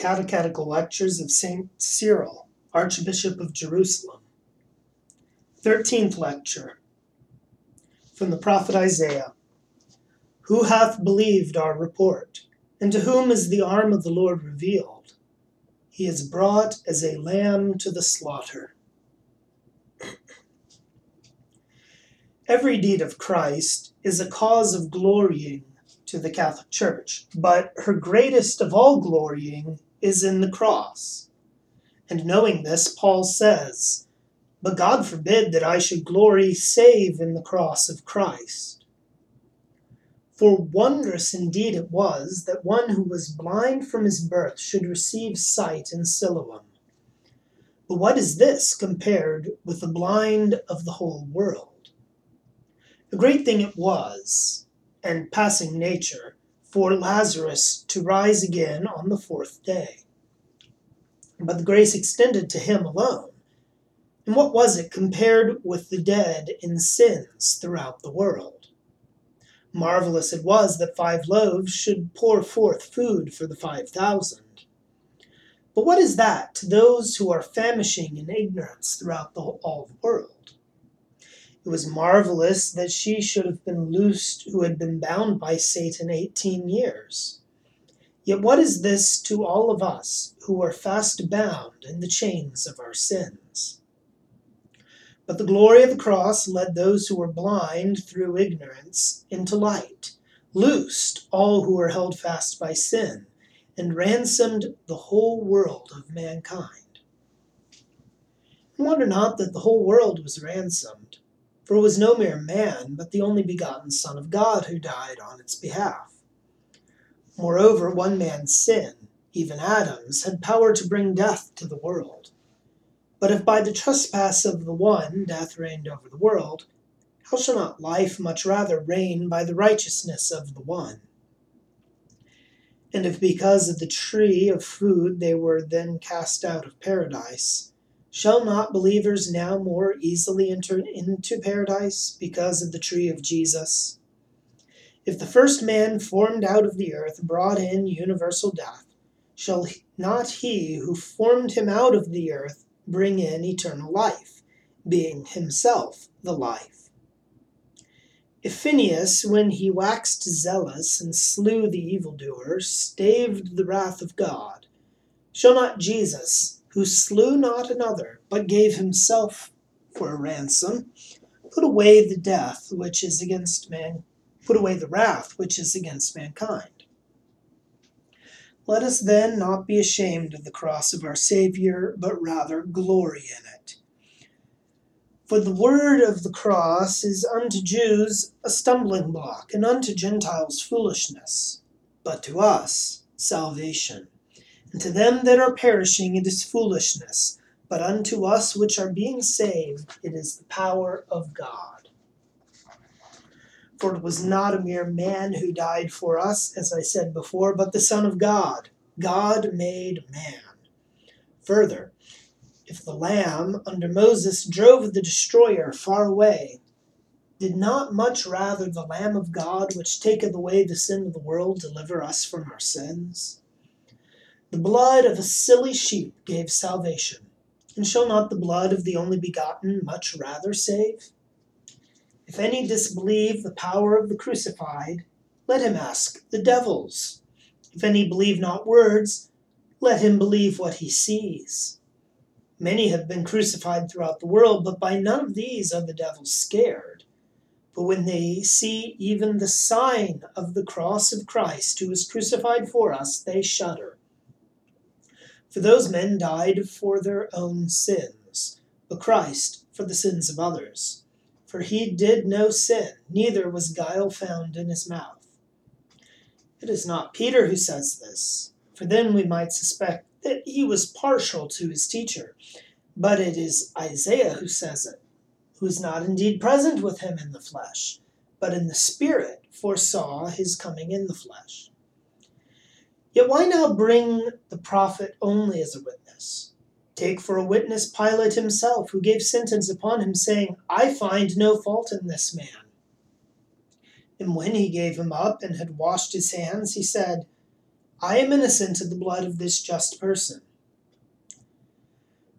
Catechetical Lectures of St. Cyril, Archbishop of Jerusalem. Thirteenth Lecture From the Prophet Isaiah Who hath believed our report? And to whom is the arm of the Lord revealed? He is brought as a lamb to the slaughter. Every deed of Christ is a cause of glorying to the Catholic Church, but her greatest of all glorying is in the cross. And knowing this, Paul says, But God forbid that I should glory save in the cross of Christ. For wondrous indeed it was that one who was blind from his birth should receive sight in Siloam. But what is this compared with the blind of the whole world? A great thing it was, and passing nature, for Lazarus to rise again on the fourth day. But the grace extended to him alone. And what was it compared with the dead in sins throughout the world? Marvelous it was that five loaves should pour forth food for the five thousand. But what is that to those who are famishing in ignorance throughout the, all the world? It was marvelous that she should have been loosed who had been bound by Satan eighteen years. Yet what is this to all of us who are fast bound in the chains of our sins? But the glory of the cross led those who were blind through ignorance into light, loosed all who were held fast by sin, and ransomed the whole world of mankind. Wonder not that the whole world was ransomed for it was no mere man, but the only begotten Son of God who died on its behalf. Moreover, one man's sin, even Adam's, had power to bring death to the world. But if by the trespass of the one death reigned over the world, how shall not life much rather reign by the righteousness of the one? And if because of the tree of food they were then cast out of paradise, Shall not believers now more easily enter into paradise because of the tree of Jesus? If the first man formed out of the earth brought in universal death, shall not he who formed him out of the earth bring in eternal life, being himself the life? If Phinehas, when he waxed zealous and slew the evildoer, staved the wrath of God, shall not Jesus, who slew not another, but gave himself for a ransom, put away the death which is against man, put away the wrath which is against mankind. Let us then not be ashamed of the cross of our Saviour, but rather glory in it. For the word of the cross is unto Jews a stumbling block, and unto Gentiles foolishness, but to us salvation. And to them that are perishing it is foolishness, but unto us which are being saved it is the power of God. For it was not a mere man who died for us, as I said before, but the Son of God, God made man. Further, if the Lamb under Moses drove the destroyer far away, did not much rather the Lamb of God, which taketh away the sin of the world, deliver us from our sins? The blood of a silly sheep gave salvation, and shall not the blood of the only begotten much rather save? If any disbelieve the power of the crucified, let him ask the devils. If any believe not words, let him believe what he sees. Many have been crucified throughout the world, but by none of these are the devils scared. But when they see even the sign of the cross of Christ, who was crucified for us, they shudder. For those men died for their own sins, but Christ for the sins of others. For he did no sin, neither was guile found in his mouth. It is not Peter who says this, for then we might suspect that he was partial to his teacher, but it is Isaiah who says it, who is not indeed present with him in the flesh, but in the Spirit foresaw his coming in the flesh. Yet why now bring the prophet only as a witness? Take for a witness Pilate himself, who gave sentence upon him, saying, I find no fault in this man. And when he gave him up and had washed his hands, he said, I am innocent of the blood of this just person.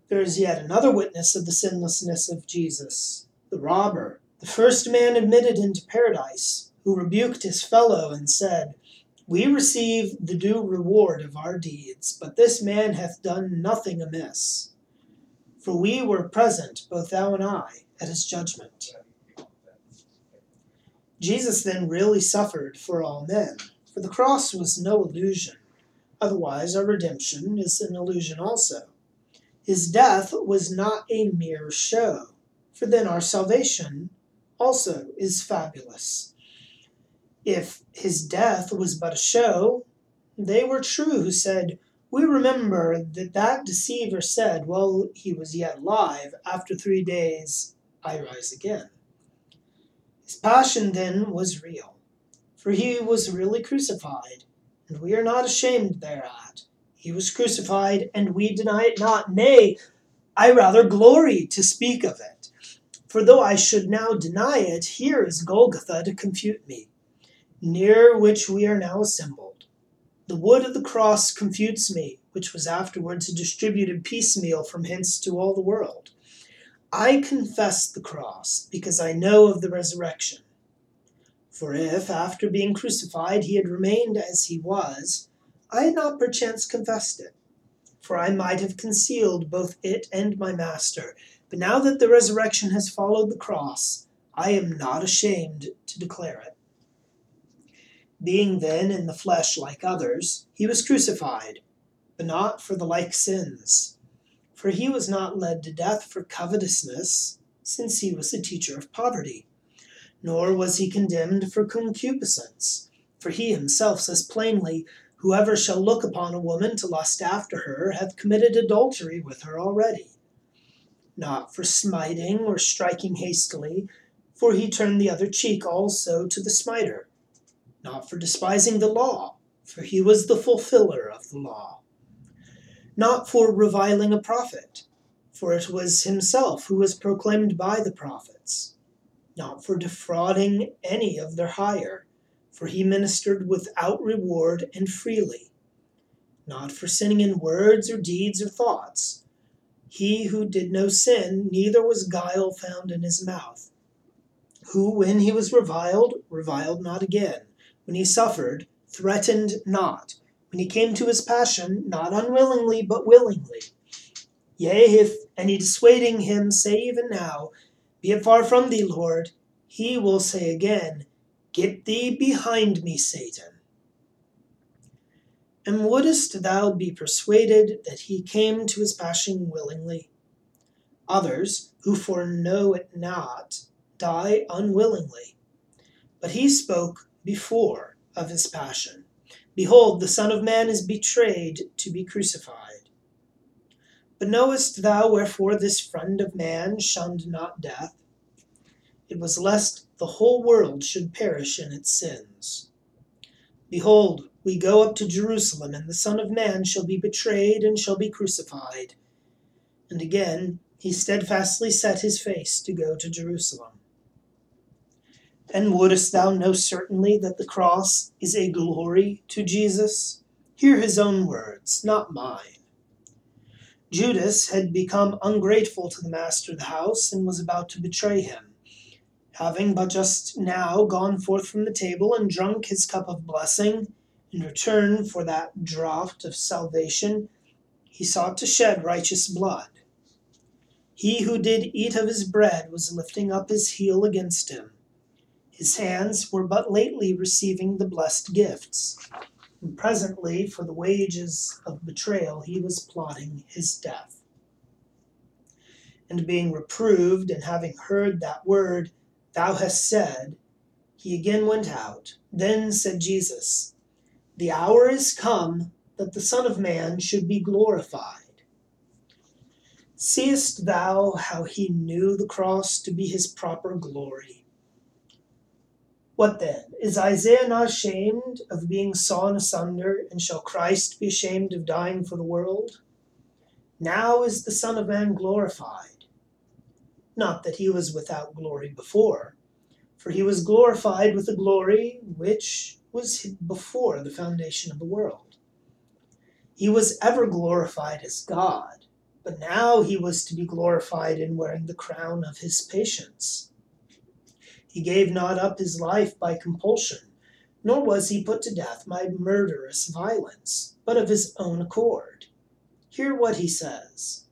There is yet another witness of the sinlessness of Jesus, the robber, the first man admitted into paradise, who rebuked his fellow and said, We receive the due reward of our deeds, but this man hath done nothing amiss. For we were present, both thou and I, at his judgment. Jesus then really suffered for all men, for the cross was no illusion. Otherwise, our redemption is an illusion also. His death was not a mere show, for then our salvation also is fabulous. If his death was but a show, they were true who said, We remember that that deceiver said while he was yet alive, After three days I rise again. His passion then was real, for he was really crucified, and we are not ashamed thereat. He was crucified, and we deny it not. Nay, I rather glory to speak of it. For though I should now deny it, here is Golgotha to confute me, near which we are now assembled. The wood of the cross confutes me, which was afterwards distributed piecemeal from hence to all the world. I confess the cross, because I know of the resurrection. For if, after being crucified, he had remained as he was, I had not perchance confessed it, for I might have concealed both it and my Master. But now that the resurrection has followed the cross, I am not ashamed to declare it. Being then in the flesh like others, he was crucified, but not for the like sins. For he was not led to death for covetousness, since he was a teacher of poverty, nor was he condemned for concupiscence. For he himself says plainly, Whoever shall look upon a woman to lust after her hath committed adultery with her already. Not for smiting or striking hastily, for he turned the other cheek also to the smiter. Not for despising the law, for he was the fulfiller of the law. Not for reviling a prophet, for it was himself who was proclaimed by the prophets. Not for defrauding any of their hire for he ministered without reward and freely, not for sinning in words or deeds or thoughts. He who did no sin, neither was guile found in his mouth. Who, when he was reviled, reviled not again. When he suffered, threatened not. When he came to his passion, not unwillingly, but willingly. Yea, if any dissuading him say even now, Be it far from thee, Lord, he will say again, Get thee behind me, Satan. And wouldst thou be persuaded that he came to his passion willingly? Others, who foreknow it not, die unwillingly. But he spoke before of his passion. Behold, the Son of Man is betrayed to be crucified. But knowest thou wherefore this friend of man shunned not death? It was lest the whole world should perish in its sins. Behold, we go up to Jerusalem, and the Son of Man shall be betrayed and shall be crucified. And again he steadfastly set his face to go to Jerusalem. And wouldst thou know certainly that the cross is a glory to Jesus? Hear his own words, not mine. Judas had become ungrateful to the master of the house and was about to betray him having but just now gone forth from the table and drunk his cup of blessing, in return for that draught of salvation, he sought to shed righteous blood. He who did eat of his bread was lifting up his heel against him. His hands were but lately receiving the blessed gifts, and presently, for the wages of betrayal, he was plotting his death. And being reproved, and having heard that word, Thou hast said, he again went out. Then said Jesus, The hour is come that the Son of Man should be glorified. Seest thou how he knew the cross to be his proper glory? What then? Is Isaiah not ashamed of being sawn asunder, and shall Christ be ashamed of dying for the world? Now is the Son of Man glorified not that he was without glory before, for he was glorified with a glory which was before the foundation of the world. He was ever glorified as God, but now he was to be glorified in wearing the crown of his patience. He gave not up his life by compulsion, nor was he put to death by murderous violence, but of his own accord. Hear what he says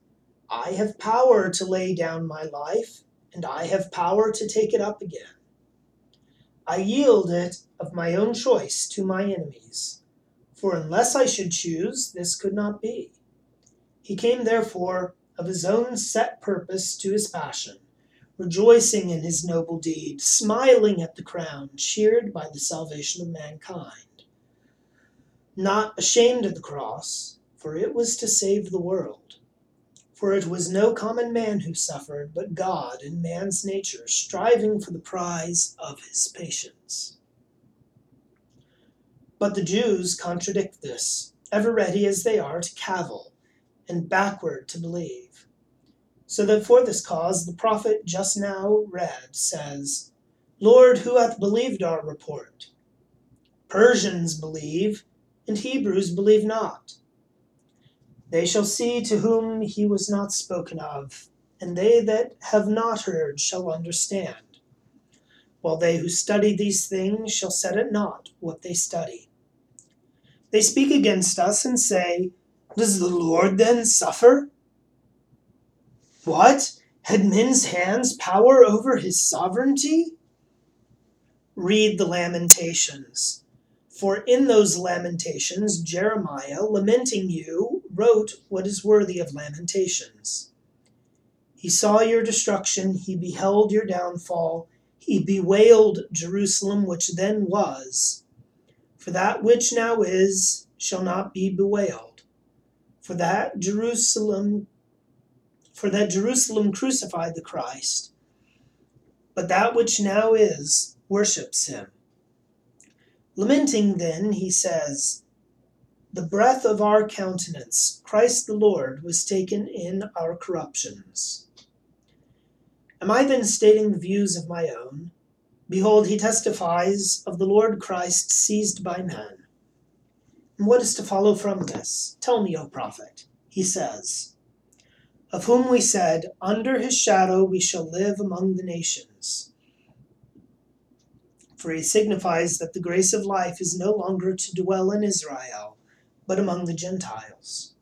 I have power to lay down my life, and I have power to take it up again. I yield it of my own choice to my enemies. For unless I should choose, this could not be. He came therefore of his own set purpose to his passion, rejoicing in his noble deed, smiling at the crown, cheered by the salvation of mankind. Not ashamed of the cross, for it was to save the world. For it was no common man who suffered, but God in man's nature, striving for the prize of his patience. But the Jews contradict this, ever ready as they are to cavil, and backward to believe. So that for this cause the prophet just now read says, Lord, who hath believed our report? Persians believe, and Hebrews believe not. They shall see to whom he was not spoken of, and they that have not heard shall understand. While they who study these things shall set at naught what they study. They speak against us and say, Does the Lord then suffer? What? Had men's hands power over his sovereignty? Read the Lamentations. For in those lamentations, Jeremiah, lamenting you, wrote what is worthy of lamentations. He saw your destruction, he beheld your downfall, he bewailed Jerusalem, which then was. For that which now is shall not be bewailed. For that Jerusalem for that Jerusalem crucified the Christ, but that which now is worships him. Lamenting then, he says, The breath of our countenance, Christ the Lord, was taken in our corruptions. Am I then stating the views of my own? Behold, he testifies of the Lord Christ seized by man. What is to follow from this? Tell me, O prophet. He says, Of whom we said, Under his shadow we shall live among the nations. For he signifies that the grace of life is no longer to dwell in Israel, but among the Gentiles.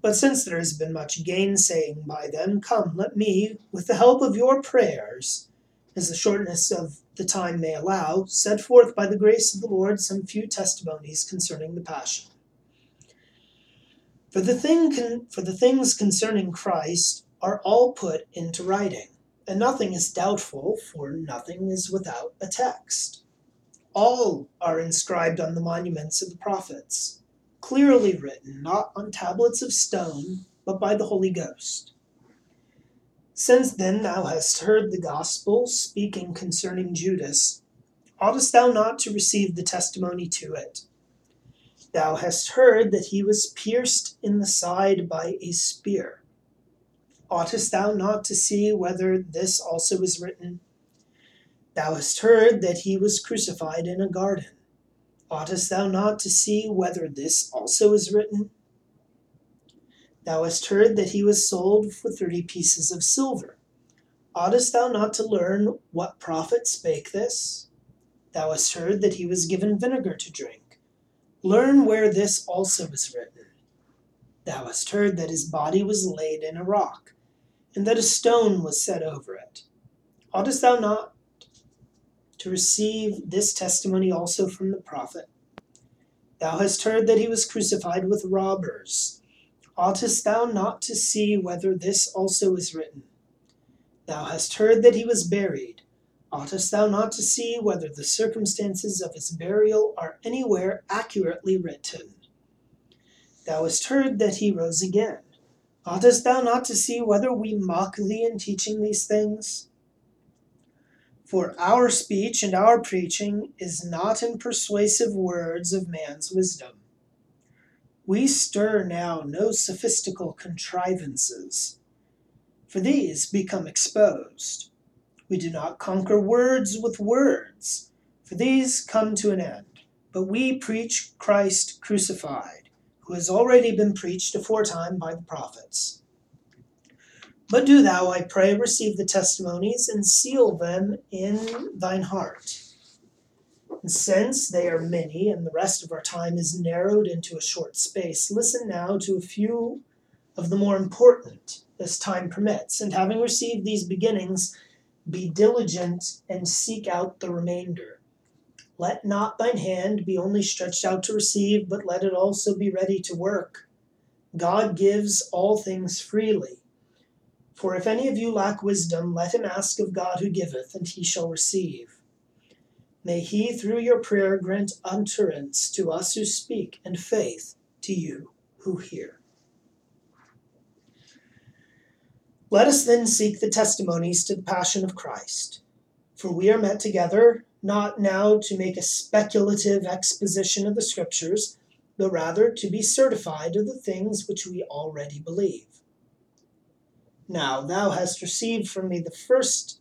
But since there has been much gainsaying by them, come, let me, with the help of your prayers, as the shortness of the time may allow, set forth by the grace of the Lord some few testimonies concerning the Passion. For the, thing con- for the things concerning Christ are all put into writing, and nothing is doubtful, for nothing is without a text. All are inscribed on the monuments of the prophets, clearly written, not on tablets of stone, but by the Holy Ghost. Since then thou hast heard the gospel speaking concerning Judas, oughtest thou not to receive the testimony to it? Thou hast heard that he was pierced in the side by a spear. Oughtest thou not to see whether this also is written? Thou hast heard that he was crucified in a garden. Oughtest thou not to see whether this also is written? Thou hast heard that he was sold for thirty pieces of silver. Oughtest thou not to learn what prophet spake this? Thou hast heard that he was given vinegar to drink. Learn where this also is written. Thou hast heard that his body was laid in a rock, and that a stone was set over it. Oughtest thou not to receive this testimony also from the prophet? Thou hast heard that he was crucified with robbers. Oughtest thou not to see whether this also is written? Thou hast heard that he was buried. Oughtest thou not to see whether the circumstances of his burial are anywhere accurately written? Thou hast heard that he rose again. Oughtest thou not to see whether we mock thee in teaching these things? For our speech and our preaching is not in persuasive words of man's wisdom. We stir now no sophistical contrivances, for these become exposed. We do not conquer words with words, for these come to an end. But we preach Christ crucified, who has already been preached aforetime by the prophets. But do thou, I pray, receive the testimonies and seal them in thine heart. And since they are many and the rest of our time is narrowed into a short space, listen now to a few of the more important as time permits, and having received these beginnings, be diligent and seek out the remainder. Let not thine hand be only stretched out to receive, but let it also be ready to work. God gives all things freely. For if any of you lack wisdom, let him ask of God who giveth, and he shall receive. May he through your prayer grant utterance to us who speak, and faith to you who hear. Let us then seek the testimonies to the passion of Christ. For we are met together, not now to make a speculative exposition of the Scriptures, but rather to be certified of the things which we already believe. Now thou hast received from me the first.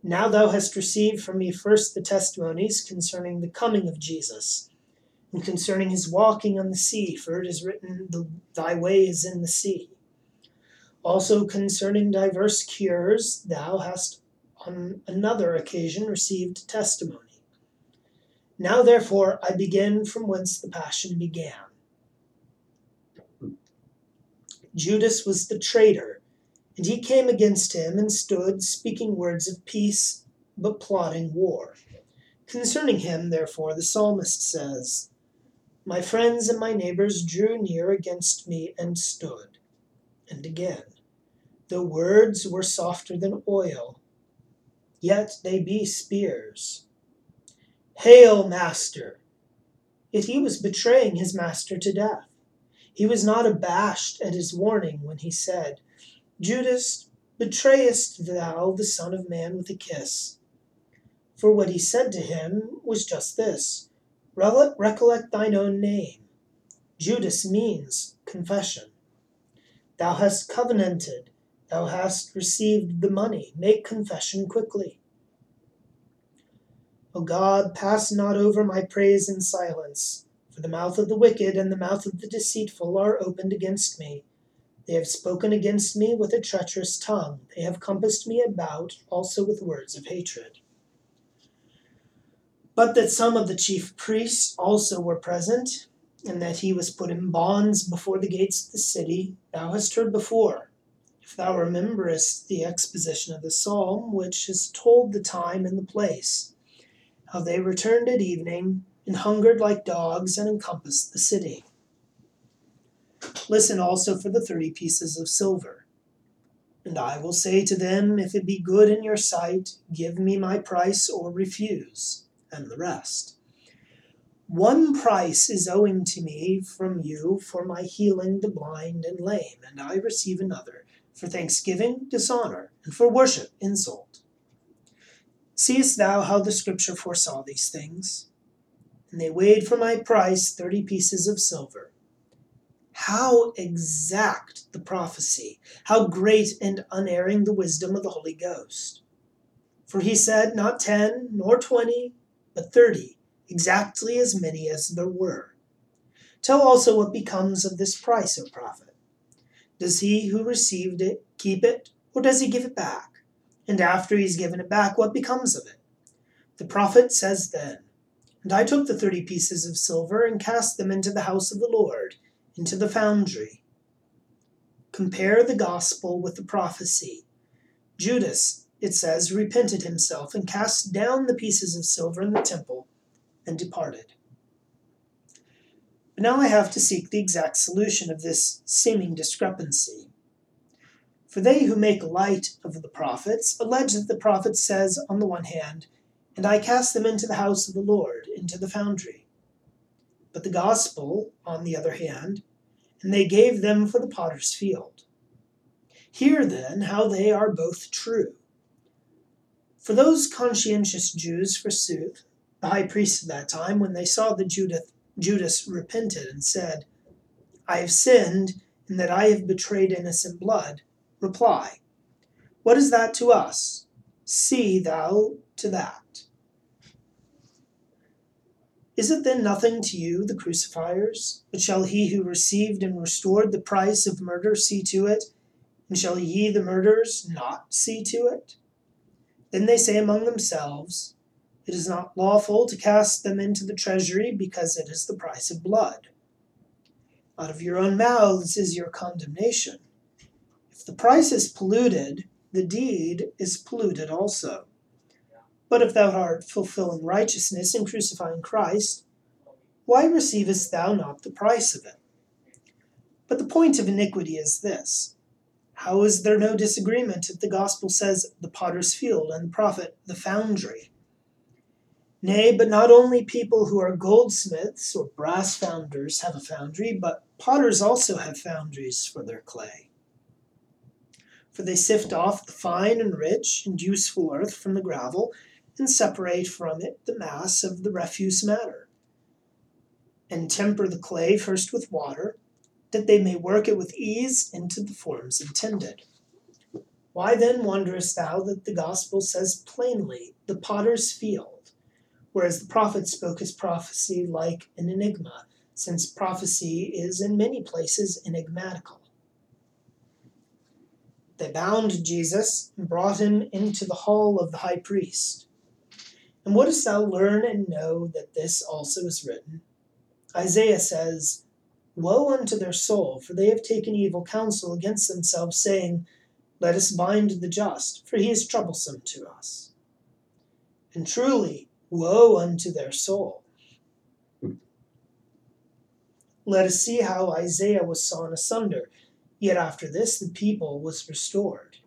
Now thou hast received from me first the testimonies concerning the coming of Jesus, and concerning his walking on the sea, for it is written, Thy way is in the sea also concerning diverse cures, thou hast on another occasion received testimony. Now therefore I begin from whence the passion began. Judas was the traitor, and he came against him and stood speaking words of peace, but plotting war. Concerning him, therefore, the psalmist says, My friends and my neighbors drew near against me and stood. And again, the words were softer than oil, yet they be spears. Hail, Master! Yet he was betraying his master to death. He was not abashed at his warning when he said, Judas, betrayest thou the Son of Man with a kiss? For what he said to him was just this Recollect thine own name. Judas means confession. Thou hast covenanted Thou hast received the money. Make confession quickly. O God, pass not over my praise in silence, for the mouth of the wicked and the mouth of the deceitful are opened against me. They have spoken against me with a treacherous tongue. They have compassed me about also with words of hatred. But that some of the chief priests also were present, and that he was put in bonds before the gates of the city, thou hast heard before if thou rememberest the exposition of the psalm, which has told the time and the place, how they returned at evening, and hungered like dogs, and encompassed the city. Listen also for the thirty pieces of silver. And I will say to them, If it be good in your sight, give me my price or refuse, and the rest. One price is owing to me from you for my healing the blind and lame, and I receive another for thanksgiving, dishonor, and for worship, insult. Seest thou how the scripture foresaw these things? And they weighed for my price thirty pieces of silver. How exact the prophecy, how great and unerring the wisdom of the Holy Ghost. For he said, Not ten, nor twenty, but thirty, exactly as many as there were. Tell also what becomes of this price, O prophet. Does he who received it keep it, or does he give it back? And after he's given it back, what becomes of it? The prophet says then, And I took the thirty pieces of silver and cast them into the house of the Lord, into the foundry. Compare the gospel with the prophecy. Judas, it says, repented himself and cast down the pieces of silver in the temple and departed. But now I have to seek the exact solution of this seeming discrepancy. For they who make light of the prophets allege that the prophet says, on the one hand, And I cast them into the house of the Lord, into the foundry. But the gospel, on the other hand, and they gave them for the potter's field. Hear then how they are both true. For those conscientious Jews, forsooth, the high priests of that time, when they saw that Judith Judas repented and said, I have sinned in that I have betrayed innocent blood, reply, What is that to us? See thou to that. Is it then nothing to you, the crucifiers? But shall he who received and restored the price of murder see to it? And shall ye, the murderers, not see to it? Then they say among themselves, It is not lawful to cast them into the treasury, because it is the price of blood. Out of your own mouths is your condemnation. If the price is polluted, the deed is polluted also. But if thou art fulfilling righteousness in crucifying Christ, why receivest thou not the price of it? But the point of iniquity is this How is there no disagreement if the gospel says the potter's field and the prophet the foundry? Nay, but not only people who are goldsmiths or brass founders have a foundry, but potters also have foundries for their clay. For they sift off the fine and rich and useful earth from the gravel and separate from it the mass of the refuse matter, and temper the clay first with water, that they may work it with ease into the forms intended. Why then wonderest thou that the gospel says plainly, the potter's field, whereas the prophet spoke his prophecy like an enigma, since prophecy is in many places enigmatical? They bound Jesus and brought him into the hall of the high priest. And wouldst thou learn and know that this also is written? Isaiah says, Woe unto their soul, for they have taken evil counsel against themselves, saying, Let us bind the just, for he is troublesome to us. And truly, woe unto their soul. Let us see how Isaiah was sawn asunder, yet after this the people was restored.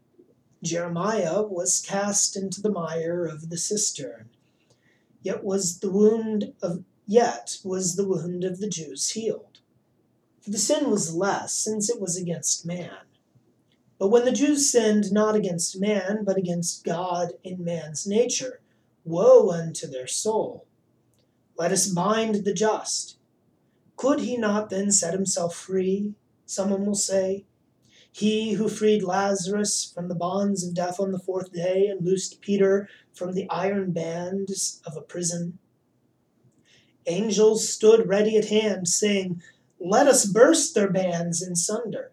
Jeremiah was cast into the mire of the cistern Yet was the wound of yet was the wound of the Jews healed. For the sin was less, since it was against man. But when the Jews sinned not against man, but against God in man's nature, woe unto their soul. Let us bind the just. Could he not then set himself free? Someone will say. He who freed Lazarus from the bonds of death on the fourth day and loosed Peter from the iron bands of a prison. Angels stood ready at hand, saying, Let us burst their bands in sunder.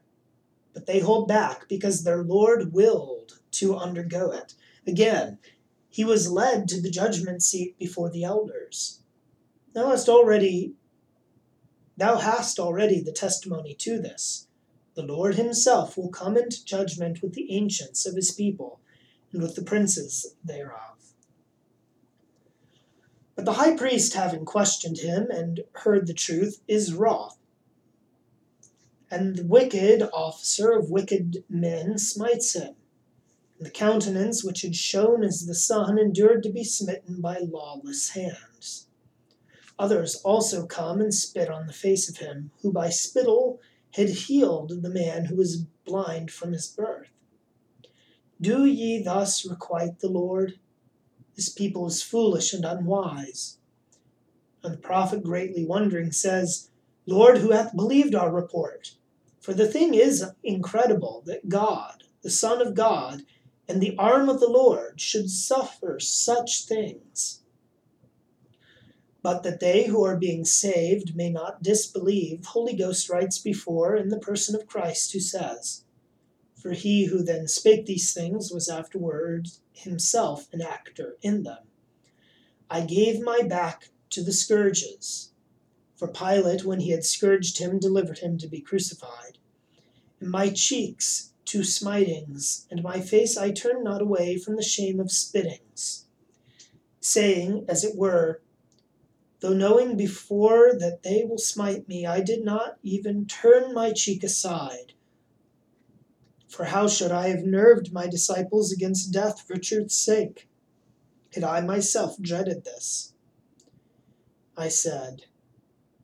But they hold back because their Lord willed to undergo it. Again, he was led to the judgment seat before the elders. Thou hast already thou hast already the testimony to this. The Lord himself will come into judgment with the ancients of his people and with the princes thereof. But the high priest, having questioned him and heard the truth, is wroth. And the wicked officer of wicked men smites him. And the countenance which had shone as the sun endured to be smitten by lawless hands. Others also come and spit on the face of him, who by spittle had healed the man who was blind from his birth. Do ye thus requite the Lord? This people is foolish and unwise. And the prophet, greatly wondering, says, Lord, who hath believed our report? For the thing is incredible that God, the Son of God, and the arm of the Lord should suffer such things but that they who are being saved may not disbelieve, Holy Ghost writes before in the person of Christ, who says, For he who then spake these things was afterwards himself an actor in them. I gave my back to the scourges. For Pilate, when he had scourged him, delivered him to be crucified. And my cheeks to smitings, and my face I turned not away from the shame of spittings, saying, as it were, Though knowing before that they will smite me, I did not even turn my cheek aside. For how should I have nerved my disciples against death for truth's sake? Had I myself dreaded this? I said,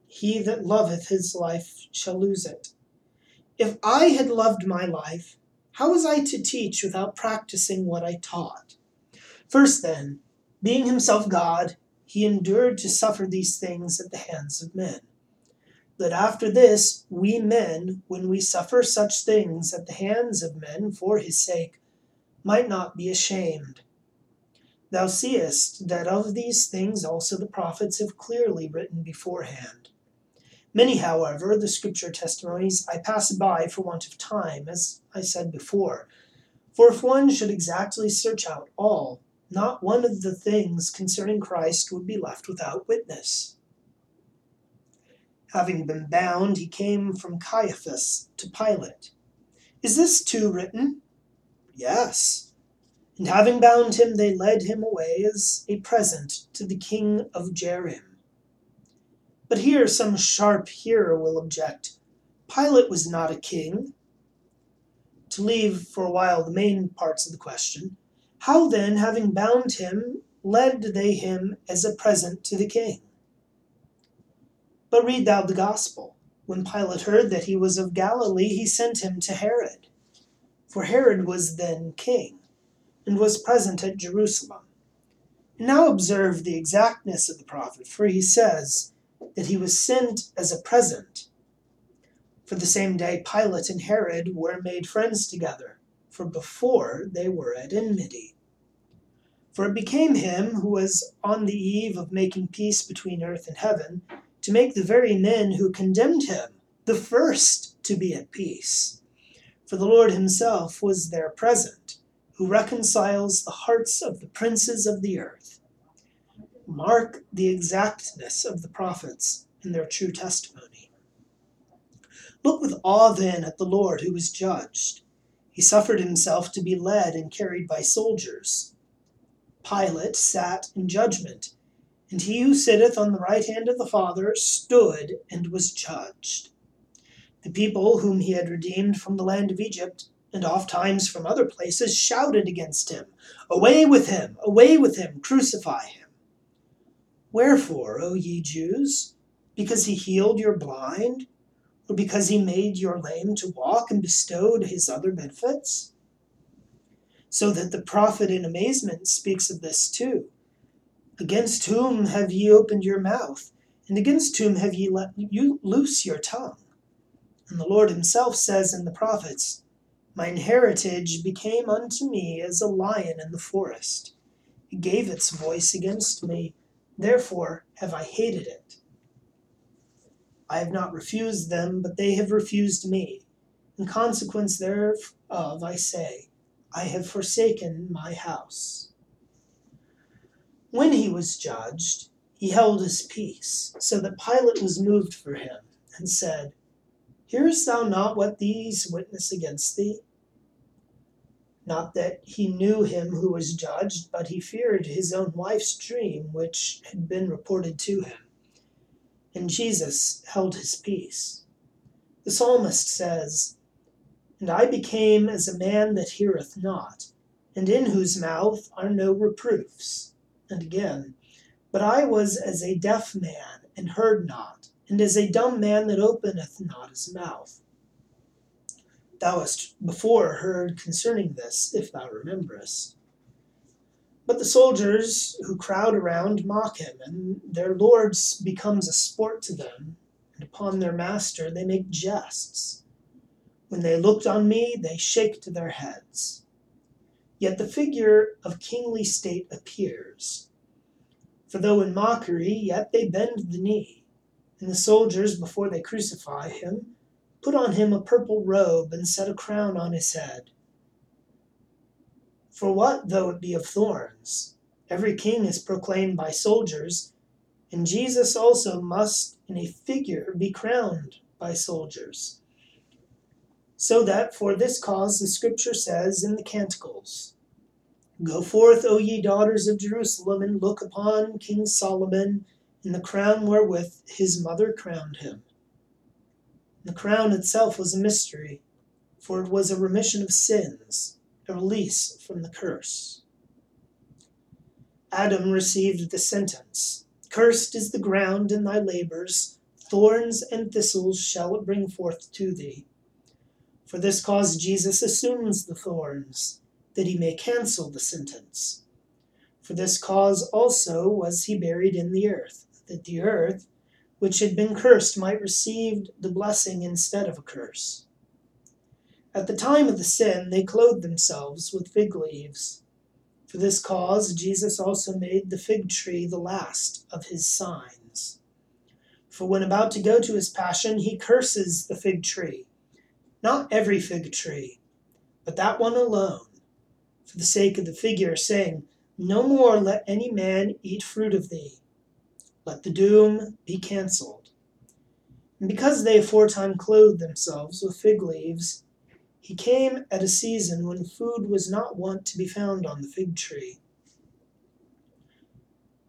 He that loveth his life shall lose it. If I had loved my life, how was I to teach without practicing what I taught? First, then, being himself God, he endured to suffer these things at the hands of men. That after this, we men, when we suffer such things at the hands of men for his sake, might not be ashamed, Thou seest that of these things also the prophets have clearly written beforehand. Many, however, the scripture testimonies I pass by for want of time, as I said before. For if one should exactly search out all, not one of the things concerning Christ would be left without witness. Having been bound, he came from Caiaphas to Pilate. Is this too written? Yes. And having bound him, they led him away as a present to the king of Jarim. But here some sharp hearer will object Pilate was not a king. To leave for a while the main parts of the question, how then, having bound him, led they him as a present to the king? But read thou the gospel. When Pilate heard that he was of Galilee, he sent him to Herod. For Herod was then king, and was present at Jerusalem. Now observe the exactness of the prophet, for he says, that he was sent as a present. For the same day Pilate and Herod were made friends together, for before they were at enmity. For it became him who was on the eve of making peace between earth and heaven to make the very men who condemned him the first to be at peace. For the Lord himself was there present, who reconciles the hearts of the princes of the earth mark the exactness of the prophets in their true testimony. Look with awe then at the Lord who was judged. He suffered himself to be led and carried by soldiers. Pilate sat in judgment, and he who sitteth on the right hand of the Father stood and was judged. The people whom he had redeemed from the land of Egypt, and oft times from other places, shouted against him, Away with him! Away with him! Crucify him! Wherefore, O ye Jews? Because he healed your blind? Or because he made your lame to walk and bestowed his other benefits? So that the prophet in amazement speaks of this too. Against whom have ye opened your mouth? And against whom have ye let you loose your tongue? And the Lord himself says in the prophets, Mine heritage became unto me as a lion in the forest. It gave its voice against me Therefore have I hated it. I have not refused them, but they have refused me. In consequence thereof, I say, I have forsaken my house. When he was judged, he held his peace, so that Pilate was moved for him, and said, Hearest thou not what these witness against thee? Not that he knew him who was judged, but he feared his own wife's dream, which had been reported to him. And Jesus held his peace. The psalmist says, And I became as a man that heareth not, and in whose mouth are no reproofs. And again, But I was as a deaf man, and heard not, and as a dumb man that openeth not his mouth thou hast before heard concerning this, if thou rememberest. But the soldiers who crowd around mock him, and their lord becomes a sport to them, and upon their master they make jests. When they looked on me, they shaked their heads. Yet the figure of kingly state appears. For though in mockery, yet they bend the knee, and the soldiers, before they crucify him, put on him a purple robe, and set a crown on his head. For what though it be of thorns? Every king is proclaimed by soldiers, and Jesus also must in a figure be crowned by soldiers. So that for this cause the scripture says in the Canticles Go forth, O ye daughters of Jerusalem, and look upon King Solomon in the crown wherewith his mother crowned him. The crown itself was a mystery, for it was a remission of sins, a release from the curse. Adam received the sentence Cursed is the ground in thy labors, thorns and thistles shall it bring forth to thee. For this cause Jesus assumes the thorns, that he may cancel the sentence. For this cause also was he buried in the earth, that the earth, which had been cursed might receive the blessing instead of a curse. At the time of the sin, they clothed themselves with fig leaves. For this cause, Jesus also made the fig tree the last of his signs. For when about to go to his passion, he curses the fig tree. Not every fig tree, but that one alone, for the sake of the figure, saying, No more let any man eat fruit of thee. Let the doom be cancelled. And because they aforetime clothed themselves with fig leaves, he came at a season when food was not wont to be found on the fig tree.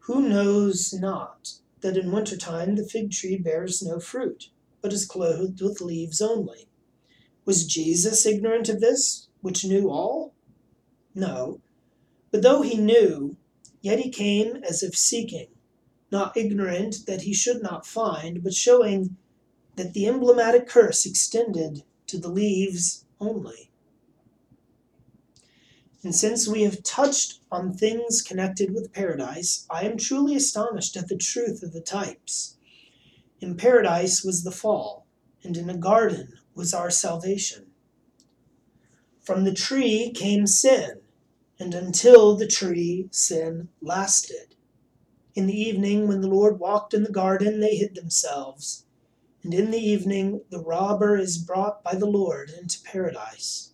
Who knows not that in winter time the fig tree bears no fruit, but is clothed with leaves only? Was Jesus ignorant of this, which knew all? No. But though he knew, yet he came as if seeking, not ignorant that he should not find, but showing that the emblematic curse extended to the leaves only. And since we have touched on things connected with paradise, I am truly astonished at the truth of the types. In paradise was the fall, and in a garden was our salvation. From the tree came sin, and until the tree sin lasted. In the evening, when the Lord walked in the garden, they hid themselves and in the evening the robber is brought by the Lord into paradise.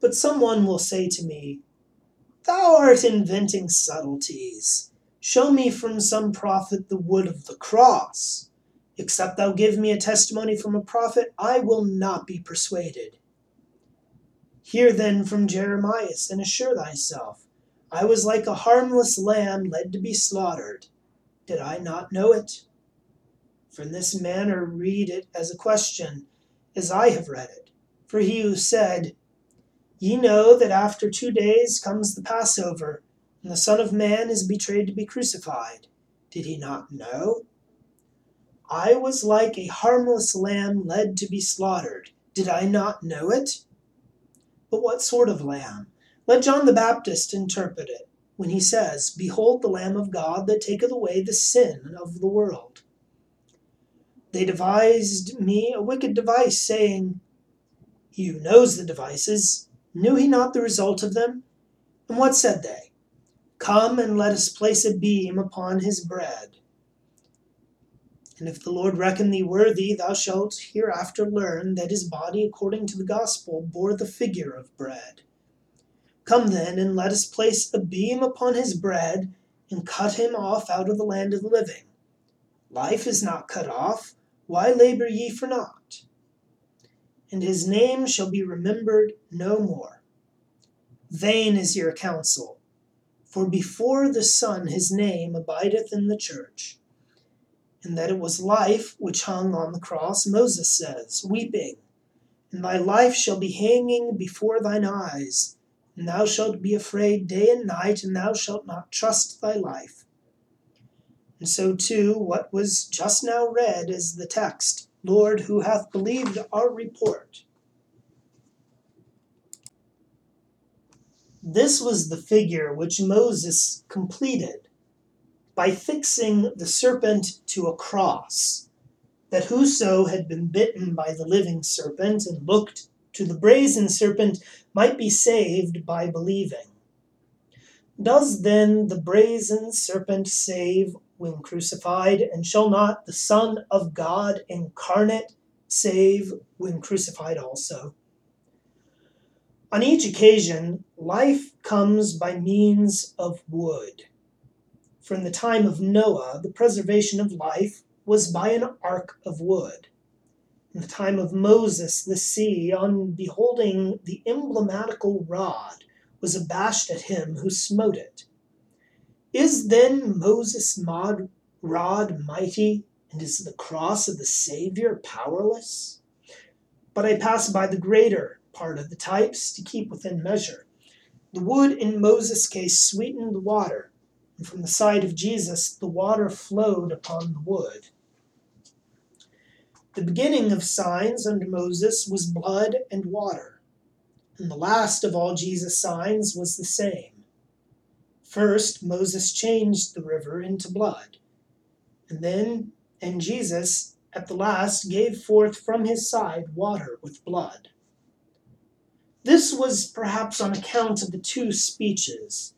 But some one will say to me, Thou art inventing subtleties. Show me from some prophet the wood of the cross. Except thou give me a testimony from a prophet, I will not be persuaded. Hear then from Jeremiah and assure thyself. I was like a harmless lamb led to be slaughtered. Did I not know it? For in this manner read it as a question, as I have read it. For he who said, Ye know that after two days comes the Passover, and the Son of Man is betrayed to be crucified. Did he not know? I was like a harmless lamb led to be slaughtered. Did I not know it? But what sort of lamb? Let John the Baptist interpret it when he says, Behold the Lamb of God that taketh away the sin of the world. They devised me a wicked device, saying, He who knows the devices, knew he not the result of them? And what said they? Come and let us place a beam upon his bread. And if the Lord reckon thee worthy, thou shalt hereafter learn that his body, according to the gospel, bore the figure of bread. Come then, and let us place a beam upon his bread, and cut him off out of the land of the living. Life is not cut off, why labor ye for naught? And his name shall be remembered no more. Vain is your counsel, for before the sun his name abideth in the church. And that it was life which hung on the cross, Moses says, weeping, And thy life shall be hanging before thine eyes, and thou shalt be afraid day and night, and thou shalt not trust thy life. And so too, what was just now read is the text Lord, who hath believed our report? This was the figure which Moses completed by fixing the serpent to a cross, that whoso had been bitten by the living serpent and looked to the brazen serpent might be saved by believing. Does then the brazen serpent save when crucified, and shall not the Son of God incarnate save when crucified also? On each occasion, life comes by means of wood. From the time of Noah, the preservation of life was by an ark of wood. In the time of Moses, the sea, on beholding the emblematical rod, was abashed at him who smote it. Is then Moses' rod mighty, and is the cross of the Saviour powerless? But I pass by the greater part of the types to keep within measure. The wood in Moses' case sweetened the water, and from the side of Jesus the water flowed upon the wood. The beginning of signs under Moses was blood and water, and the last of all Jesus' signs was the same First, Moses changed the river into blood. And then, and Jesus, at the last, gave forth from his side water with blood. This was perhaps on account of the two speeches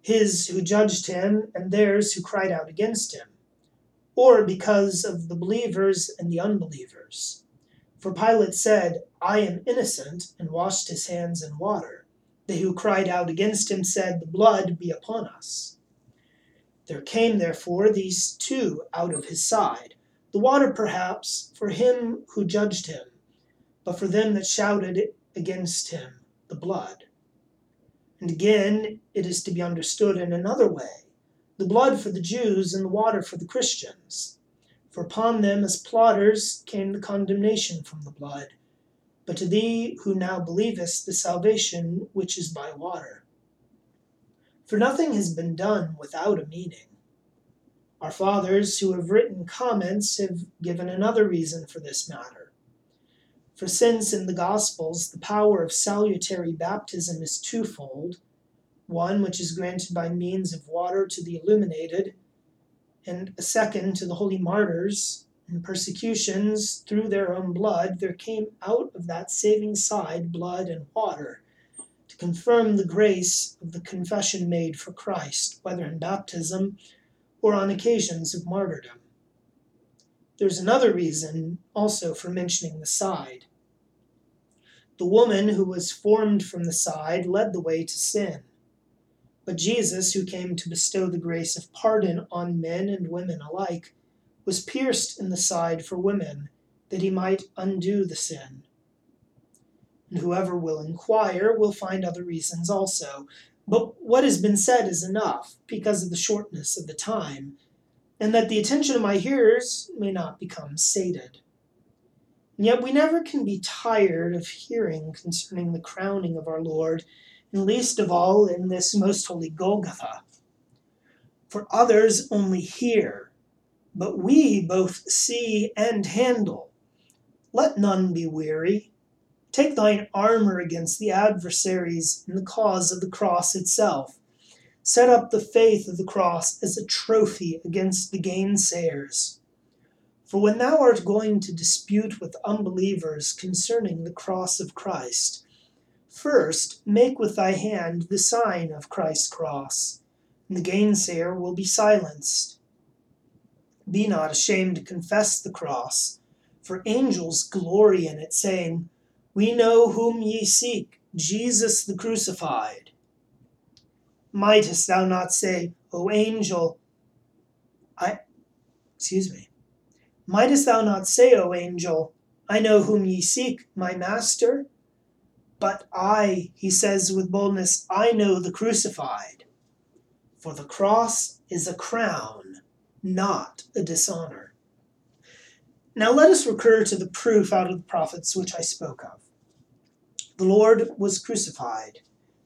his who judged him and theirs who cried out against him, or because of the believers and the unbelievers. For Pilate said, I am innocent, and washed his hands in water. They who cried out against him said, The blood be upon us. There came therefore these two out of his side, the water perhaps for him who judged him, but for them that shouted against him, the blood. And again, it is to be understood in another way the blood for the Jews and the water for the Christians. For upon them as plotters came the condemnation from the blood, but to thee who now believest the salvation which is by water. For nothing has been done without a meaning. Our fathers who have written comments have given another reason for this matter. For since in the Gospels the power of salutary baptism is twofold, one which is granted by means of water to the illuminated, and a second to the holy martyrs, in persecutions through their own blood, there came out of that saving side blood and water to confirm the grace of the confession made for Christ, whether in baptism or on occasions of martyrdom. There's another reason also for mentioning the side. The woman who was formed from the side led the way to sin. But Jesus, who came to bestow the grace of pardon on men and women alike, was pierced in the side for women, that he might undo the sin and whoever will inquire will find other reasons also. But what has been said is enough, because of the shortness of the time, and that the attention of my hearers may not become sated. And yet we never can be tired of hearing concerning the crowning of our Lord, and least of all in this most holy Golgotha. For others only hear, but we both see and handle. Let none be weary. Take thine armor against the adversaries in the cause of the cross itself. Set up the faith of the cross as a trophy against the gainsayers. For when thou art going to dispute with unbelievers concerning the cross of Christ, first make with thy hand the sign of Christ's cross, and the gainsayer will be silenced. Be not ashamed to confess the cross, for angels glory in it, saying, we know whom ye seek, Jesus the crucified. Mightest thou not say, O angel, I, excuse me, mightest thou not say, O angel, I know whom ye seek, my master? But I, he says with boldness, I know the crucified. For the cross is a crown, not a dishonor. Now let us recur to the proof out of the prophets which I spoke of. The Lord was crucified.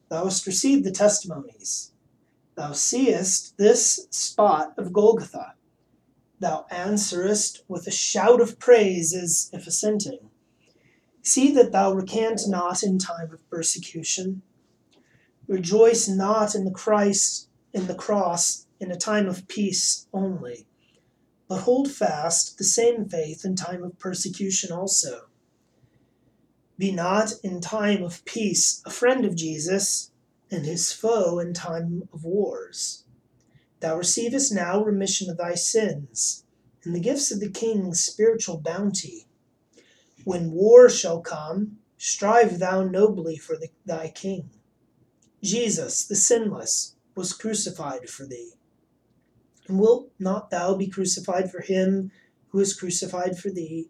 Thou hast received the testimonies. Thou seest this spot of Golgotha. Thou answerest with a shout of praise as if assenting. See that thou recant not in time of persecution. Rejoice not in the Christ in the cross in a time of peace only, but hold fast the same faith in time of persecution also. Be not in time of peace a friend of Jesus, and his foe in time of wars. Thou receivest now remission of thy sins, and the gifts of the king's spiritual bounty. When war shall come, strive thou nobly for the, thy king. Jesus, the sinless, was crucified for thee. And wilt not thou be crucified for him who is crucified for thee?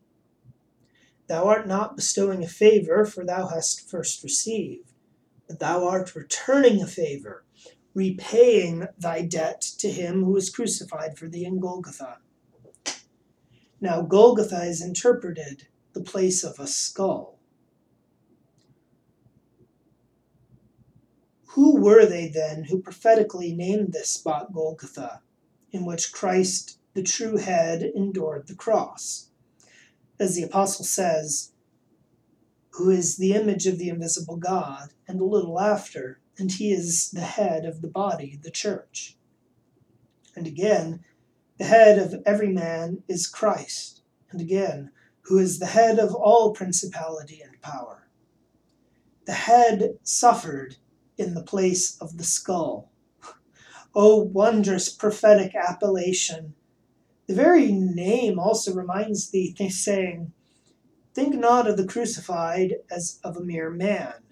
Thou art not bestowing a favor, for thou hast first received, but thou art returning a favor, repaying thy debt to him who was crucified for thee in Golgotha. Now, Golgotha is interpreted the place of a skull. Who were they then who prophetically named this spot Golgotha, in which Christ, the true head, endured the cross? as the apostle says, who is the image of the invisible God, and a little after, and he is the head of the body, the church. And again, the head of every man is Christ, and again, who is the head of all principality and power. The head suffered in the place of the skull. O oh, wondrous prophetic appellation! The very name also reminds thee, saying, Think not of the crucified as of a mere man.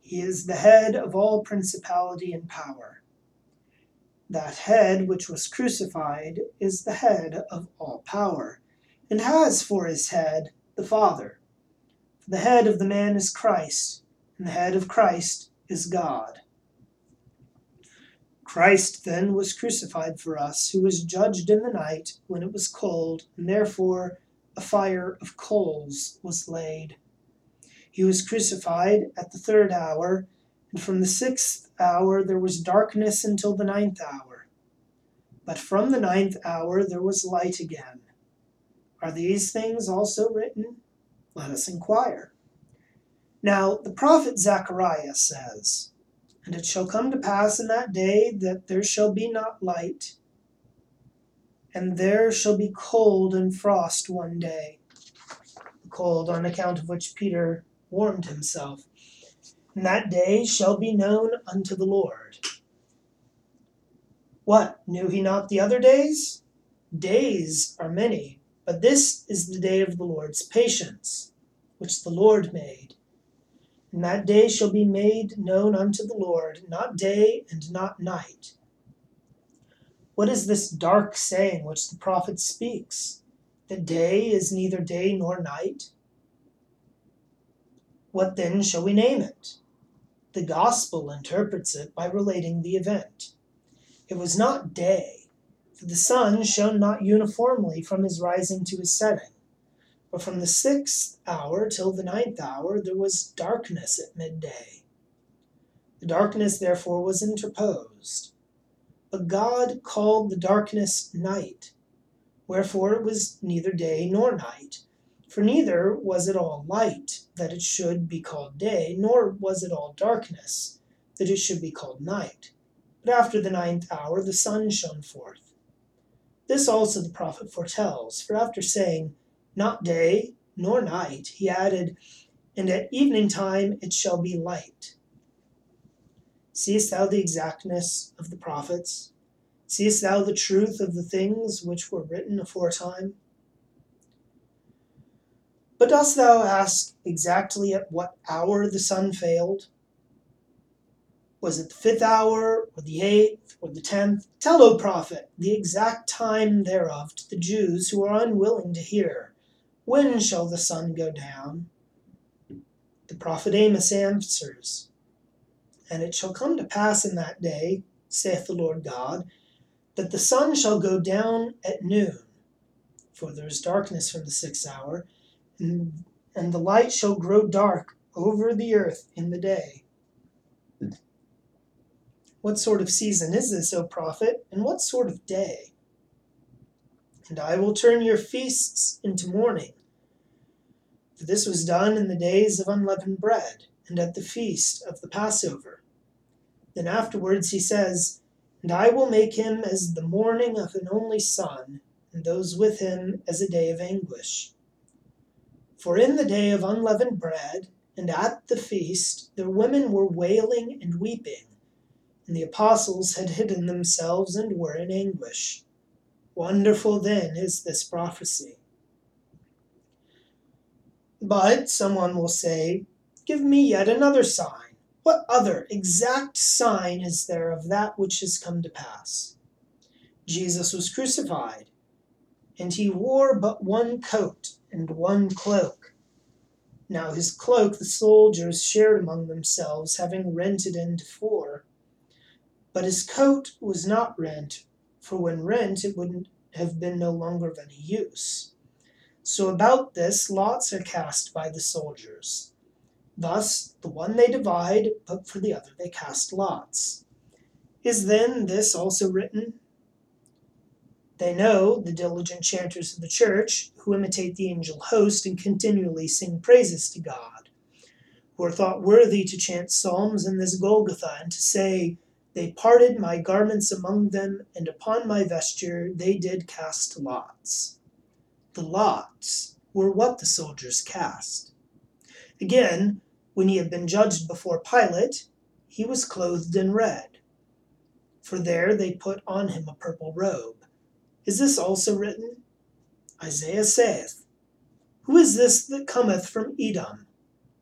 He is the head of all principality and power. That head which was crucified is the head of all power, and has for his head the Father. The head of the man is Christ, and the head of Christ is God. Christ then was crucified for us, who was judged in the night when it was cold, and therefore a fire of coals was laid. He was crucified at the third hour, and from the sixth hour there was darkness until the ninth hour. But from the ninth hour there was light again. Are these things also written? Let us inquire. Now, the prophet Zechariah says, and it shall come to pass in that day that there shall be not light, and there shall be cold and frost one day. The cold on account of which Peter warmed himself. And that day shall be known unto the Lord. What, knew he not the other days? Days are many, but this is the day of the Lord's patience, which the Lord made. And that day shall be made known unto the Lord, not day and not night. What is this dark saying which the prophet speaks? The day is neither day nor night? What then shall we name it? The Gospel interprets it by relating the event. It was not day, for the sun shone not uniformly from his rising to his setting. But from the sixth hour till the ninth hour there was darkness at midday. The darkness therefore was interposed. But God called the darkness night, wherefore it was neither day nor night. For neither was it all light, that it should be called day, nor was it all darkness, that it should be called night. But after the ninth hour the sun shone forth. This also the prophet foretells, for after saying, not day nor night. He added, And at evening time it shall be light. Seest thou the exactness of the prophets? Seest thou the truth of the things which were written aforetime? But dost thou ask exactly at what hour the sun failed? Was it the fifth hour, or the eighth, or the tenth? Tell, O prophet, the exact time thereof to the Jews who are unwilling to hear. When shall the sun go down? The prophet Amos answers, And it shall come to pass in that day, saith the Lord God, that the sun shall go down at noon, for there is darkness from the sixth hour, and, and the light shall grow dark over the earth in the day. What sort of season is this, O prophet, and what sort of day? And I will turn your feasts into mourning, for this was done in the days of unleavened bread, and at the feast of the Passover. Then afterwards he says, And I will make him as the mourning of an only son, and those with him as a day of anguish. For in the day of unleavened bread, and at the feast, the women were wailing and weeping, and the apostles had hidden themselves and were in anguish. Wonderful then is this prophecy. But someone will say, Give me yet another sign. What other exact sign is there of that which has come to pass? Jesus was crucified, and he wore but one coat and one cloak. Now his cloak the soldiers shared among themselves, having rent it into four. But his coat was not rent, for when rent it wouldn't have been no longer of any use. So about this lots are cast by the soldiers. Thus the one they divide, but for the other they cast lots. Is then this also written? They know, the diligent chanters of the church, who imitate the angel host and continually sing praises to God, who are thought worthy to chant psalms in this Golgotha and to say, They parted my garments among them, and upon my vesture they did cast lots the lots were what the soldiers cast. Again, When he had been judged before Pilate, he was clothed in red. For there they put on him a purple robe. Is this also written? Isaiah saith, Who is this that cometh from Edom?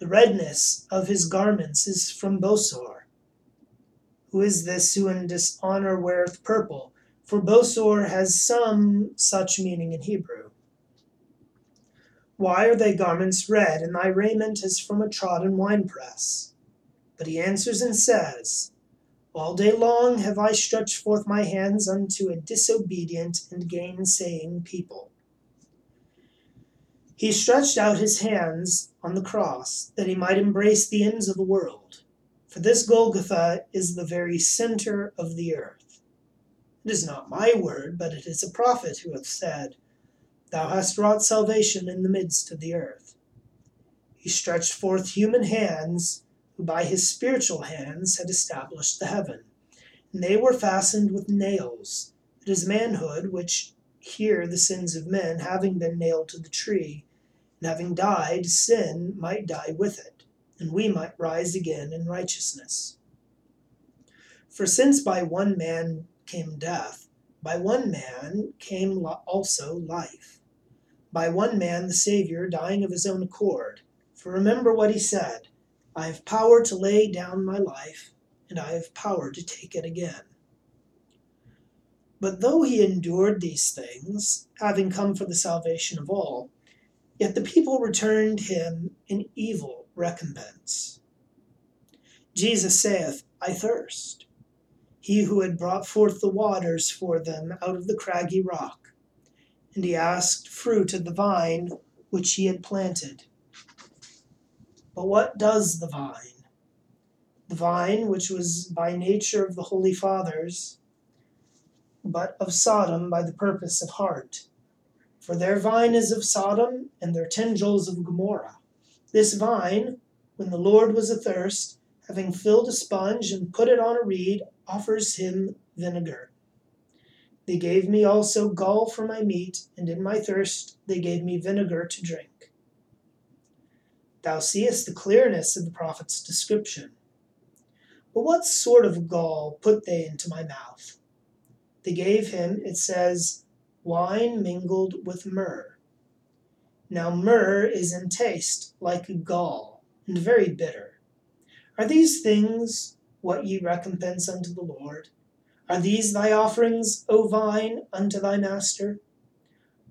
The redness of his garments is from Bosor. Who is this who in dishonor weareth purple? For Bosor has some such meaning in Hebrew. Why are thy garments red, and thy raiment as from a trodden winepress? But he answers and says, All day long have I stretched forth my hands unto a disobedient and gainsaying people. He stretched out his hands on the cross that he might embrace the ends of the world. For this Golgotha is the very center of the earth. It is not my word, but it is a prophet who hath said, Thou hast wrought salvation in the midst of the earth. He stretched forth human hands, who by his spiritual hands had established the heaven. And they were fastened with nails. It is manhood which here the sins of men, having been nailed to the tree, and having died, sin might die with it, and we might rise again in righteousness. For since by one man came death, by one man came also life. By one man the Saviour dying of his own accord. For remember what he said I have power to lay down my life, and I have power to take it again. But though he endured these things, having come for the salvation of all, yet the people returned him an evil recompense. Jesus saith, I thirst. He who had brought forth the waters for them out of the craggy rock. And he asked fruit of the vine which he had planted. But what does the vine? The vine, which was by nature of the holy fathers, but of Sodom by the purpose of heart. For their vine is of Sodom, and their tendrils of Gomorrah. This vine, when the Lord was athirst, having filled a sponge and put it on a reed, offers him vinegar. They gave me also gall for my meat, and in my thirst they gave me vinegar to drink. Thou seest the clearness of the prophet's description. But what sort of gall put they into my mouth? They gave him, it says, wine mingled with myrrh. Now myrrh is in taste like gall, and very bitter. Are these things what ye recompense unto the Lord? Are these thy offerings, O vine, unto thy master?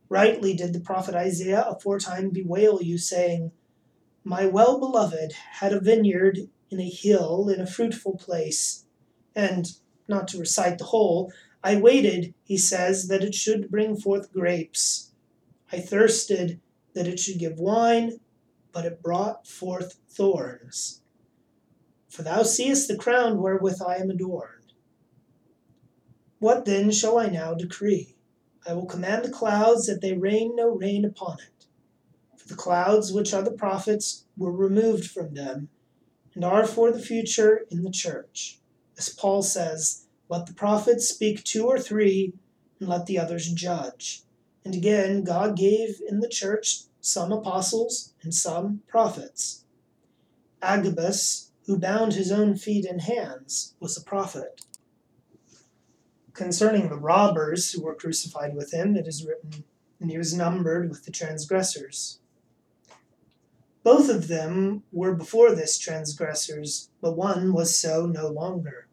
Rightly did the prophet Isaiah aforetime bewail you, saying, My well beloved had a vineyard in a hill in a fruitful place, and, not to recite the whole, I waited, he says, that it should bring forth grapes. I thirsted that it should give wine, but it brought forth thorns. For thou seest the crown wherewith I am adorned. What then shall I now decree? I will command the clouds that they rain no rain upon it. For the clouds which are the prophets were removed from them, and are for the future in the church. As Paul says, let the prophets speak two or three, and let the others judge. And again, God gave in the church some apostles and some prophets. Agabus, who bound his own feet and hands, was a prophet. Concerning the robbers who were crucified with him, it is written, And he was numbered with the transgressors. Both of them were before this transgressors, but one was so no longer.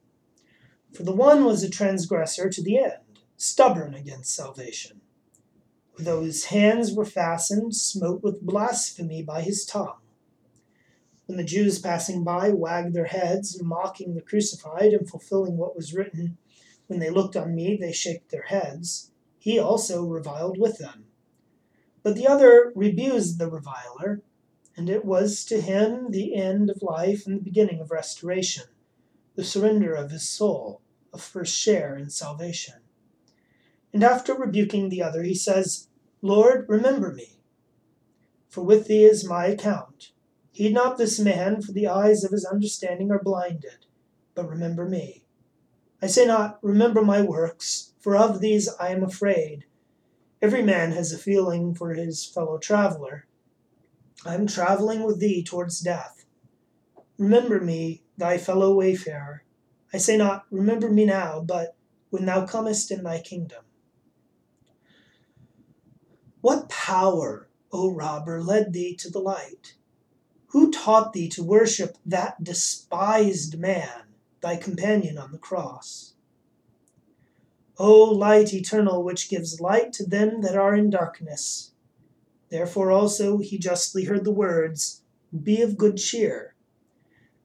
For the one was a transgressor to the end, stubborn against salvation, his hands were fastened, smote with blasphemy by his tongue. When the Jews passing by wagged their heads, mocking the crucified and fulfilling what was written, when they looked on me, they shake their heads, he also reviled with them. But the other rebused the reviler, and it was to him the end of life and the beginning of restoration the surrender of his soul, a first share in salvation. And after rebuking the other, he says, Lord, remember me. For with thee is my account. Heed not this man, for the eyes of his understanding are blinded, but remember me. I say not, Remember my works, for of these I am afraid. Every man has a feeling for his fellow traveler. I am traveling with thee towards death. remember me, thy fellow wayfarer. I say not, remember me now, but when thou comest in thy kingdom. What power, O robber, led thee to the light? Who taught thee to worship that despised man, thy companion on the cross? O light eternal, which gives light to them that are in darkness. Therefore also he justly heard the words, Be of good cheer.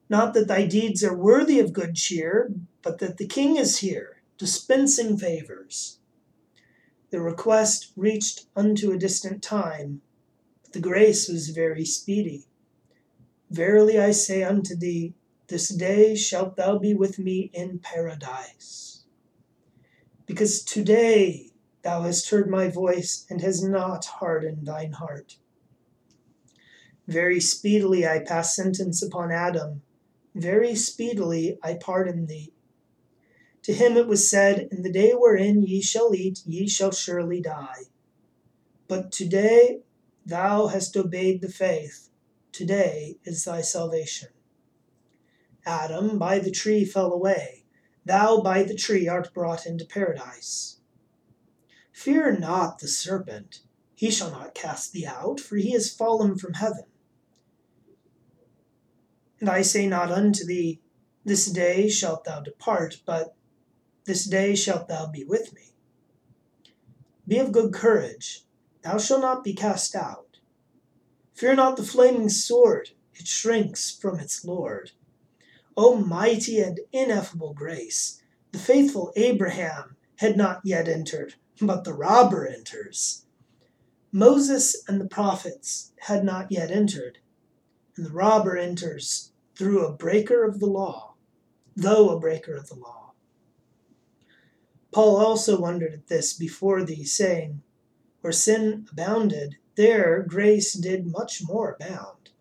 Not that thy deeds are worthy of good cheer, but that the king is here, dispensing favors. The request reached unto a distant time, but the grace was very speedy. Verily I say unto thee, this day shalt thou be with me in paradise. Because today thou hast heard my voice and hast not hardened thine heart. Very speedily I pass sentence upon Adam, very speedily I pardon thee. To him it was said, In the day wherein ye shall eat, ye shall surely die. But today thou hast obeyed the faith Today is thy salvation. Adam by the tree fell away. Thou by the tree art brought into paradise. Fear not the serpent, he shall not cast thee out, for he is fallen from heaven. And I say not unto thee, This day shalt thou depart, but this day shalt thou be with me. Be of good courage, thou shalt not be cast out. Fear not the flaming sword, it shrinks from its Lord. O mighty and ineffable grace, the faithful Abraham had not yet entered, but the robber enters. Moses and the prophets had not yet entered, and the robber enters through a breaker of the law, though a breaker of the law. Paul also wondered at this before thee, saying, Where sin abounded, there grace did much more abound.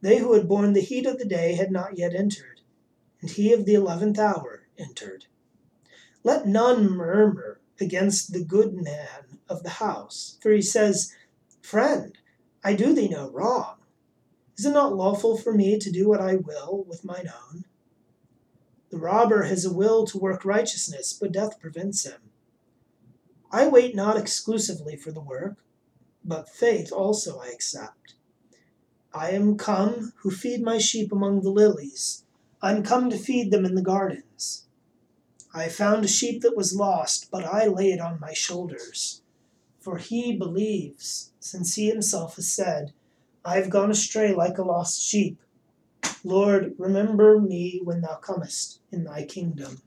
They who had borne the heat of the day had not yet entered, and he of the eleventh hour entered. Let none murmur against the good man of the house, for he says, Friend, I do thee no wrong. Is it not lawful for me to do what I will with mine own? The robber has a will to work righteousness, but death prevents him. I wait not exclusively for the work, but faith also I accept. I am come who feed my sheep among the lilies. I am come to feed them in the gardens. I found a sheep that was lost, but I lay it on my shoulders. For he believes, since he himself has said, I have gone astray like a lost sheep. Lord, remember me when thou comest in thy kingdom.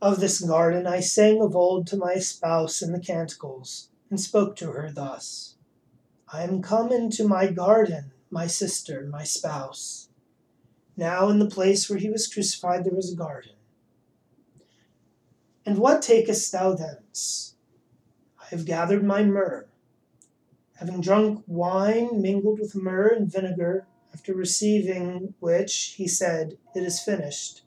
Of this garden I sang of old to my spouse in the canticles, and spoke to her thus I am come into my garden, my sister, my spouse. Now in the place where he was crucified there was a garden. And what takest thou thence? I have gathered my myrrh. Having drunk wine mingled with myrrh and vinegar, after receiving which, he said, It is finished.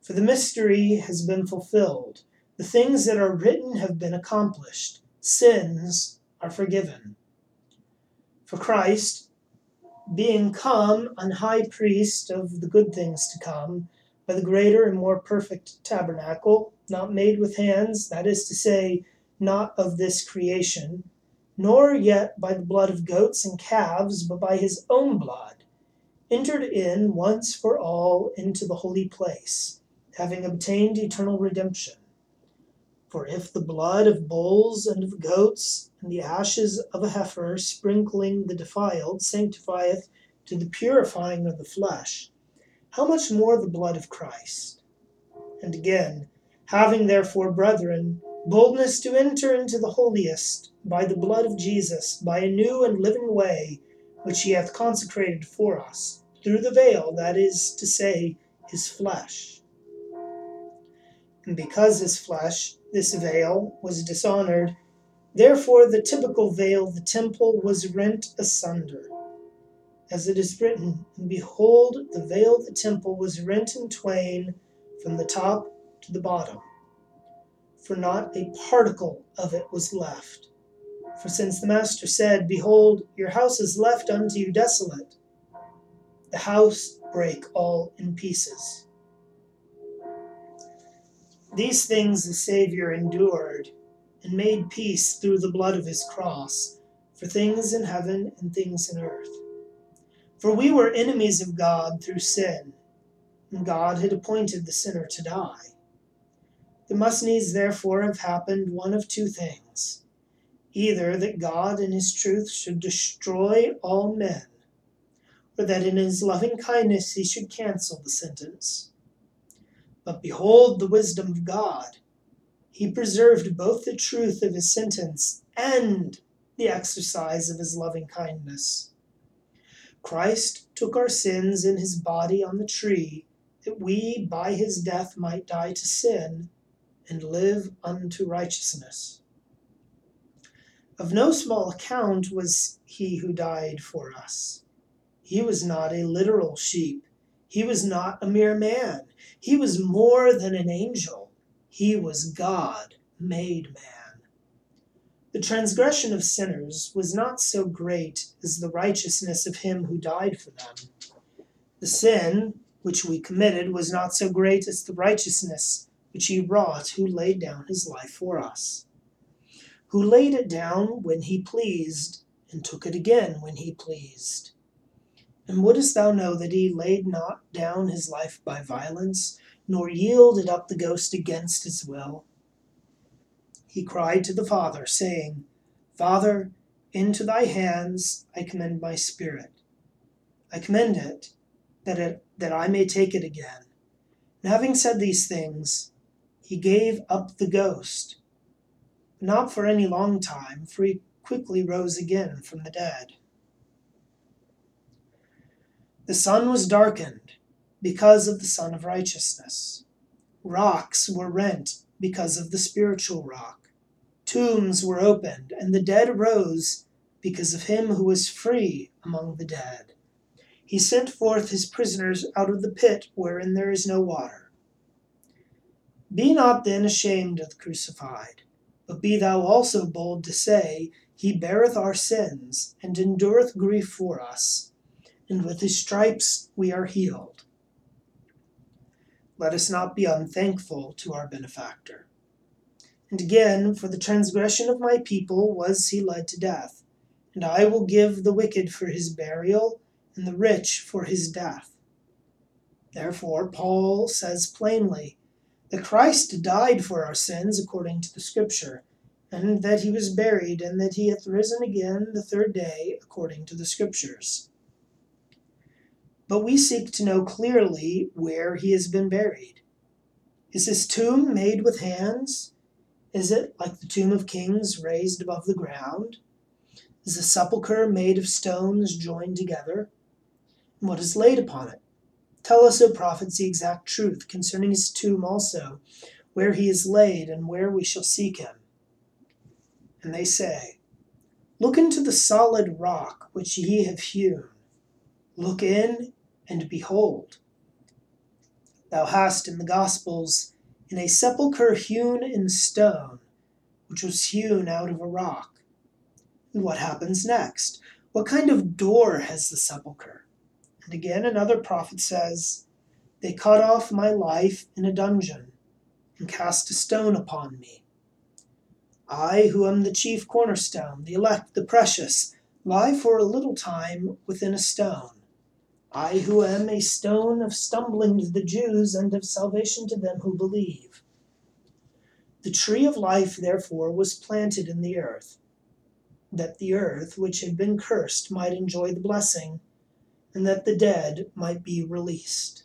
For the mystery has been fulfilled. The things that are written have been accomplished. Sins are forgiven. For Christ, being come an high priest of the good things to come, by the greater and more perfect tabernacle, not made with hands, that is to say, not of this creation, nor yet by the blood of goats and calves, but by his own blood, entered in once for all into the holy place having obtained eternal redemption. For if the blood of bulls and of goats and the ashes of a heifer sprinkling the defiled sanctifieth to the purifying of the flesh, how much more the blood of Christ? And again, having therefore, brethren, boldness to enter into the holiest by the blood of Jesus, by a new and living way, which he hath consecrated for us, through the veil, that is to say, his flesh and because his flesh, this veil, was dishonored, therefore the typical veil, the temple, was rent asunder. As it is written, And behold, the veil of the temple was rent in twain from the top to the bottom, for not a particle of it was left, For since the Master said, Behold, your house is left unto you desolate, the house break all in pieces. These things the Saviour endured and made peace through the blood of his cross for things in heaven and things in earth. For we were enemies of God through sin, and God had appointed the sinner to die. There must needs therefore have happened one of two things either that God in his truth should destroy all men, or that in his loving kindness he should cancel the sentence. But behold the wisdom of God. He preserved both the truth of his sentence and the exercise of his loving kindness. Christ took our sins in his body on the tree, that we by his death might die to sin and live unto righteousness. Of no small account was he who died for us. He was not a literal sheep. He was not a mere man. He was more than an angel. He was God made man. The transgression of sinners was not so great as the righteousness of him who died for them. The sin which we committed was not so great as the righteousness which he wrought who laid down his life for us who laid it down when he pleased, and took it again when he pleased. And wouldst thou know that he laid not down his life by violence, nor yielded up the ghost against his will? He cried to the Father, saying, Father, into thy hands I commend my spirit. I commend it, that it that I may take it again. And having said these things, he gave up the ghost not for any long time, for he quickly rose again from the dead. The sun was darkened because of the Sun of Righteousness. Rocks were rent because of the spiritual rock. Tombs were opened, and the dead rose because of him who was free among the dead. He sent forth his prisoners out of the pit wherein there is no water. Be not then ashamed of the crucified but be thou also bold to say, He beareth our sins, and endureth grief for us, and with his stripes we are healed. Let us not be unthankful to our benefactor. And again, for the transgression of my people was he led to death, and I will give the wicked for his burial, and the rich for his death. Therefore, Paul says plainly, that Christ died for our sins according to the Scripture, and that he was buried, and that he hath risen again the third day according to the Scriptures. But we seek to know clearly where he has been buried. Is his tomb made with hands? Is it like the tomb of kings raised above the ground? Is the sepulchre made of stones joined together? And what is laid upon it? Tell us, O prophets, the exact truth concerning his tomb also, where he is laid, and where we shall seek him. And they say, Look into the solid rock which ye have hewn. Look in, and behold. Thou hast in the Gospels, in a sepulchre hewn in stone, which was hewn out of a rock. And what happens next? What kind of door has the sepulchre? And again, another prophet says, They cut off my life in a dungeon, and cast a stone upon me. I, who am the chief cornerstone, the elect, the precious, lie for a little time within a stone. I, who am a stone of stumbling to the Jews and of salvation to them who believe. The tree of life, therefore, was planted in the earth, that the earth, which had been cursed, might enjoy the blessing and that the dead might be released.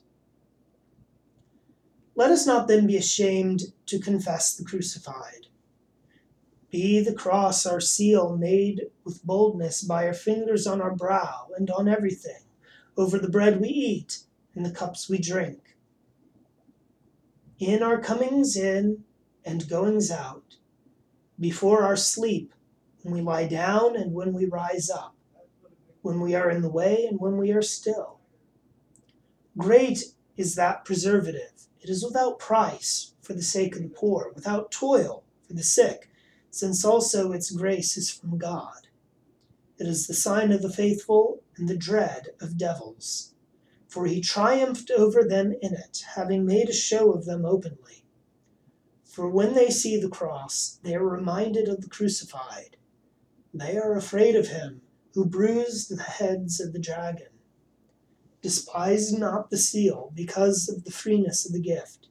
Let us not then be ashamed to confess the crucified. Be the cross our seal made with boldness by our fingers on our brow and on everything, over the bread we eat and the cups we drink. In our comings in and goings out, before our sleep, when we lie down and when we rise up when we are in the way and when we are still. Great is that preservative. It is without price for the sake of the poor, without toil for the sick, since also its grace is from God. It is the sign of the faithful and the dread of devils. For he triumphed over them in it, having made a show of them openly. For when they see the cross, they are reminded of the crucified. They are afraid of him who bruised the heads of the dragon. Despise not the seal because of the freeness of the gift.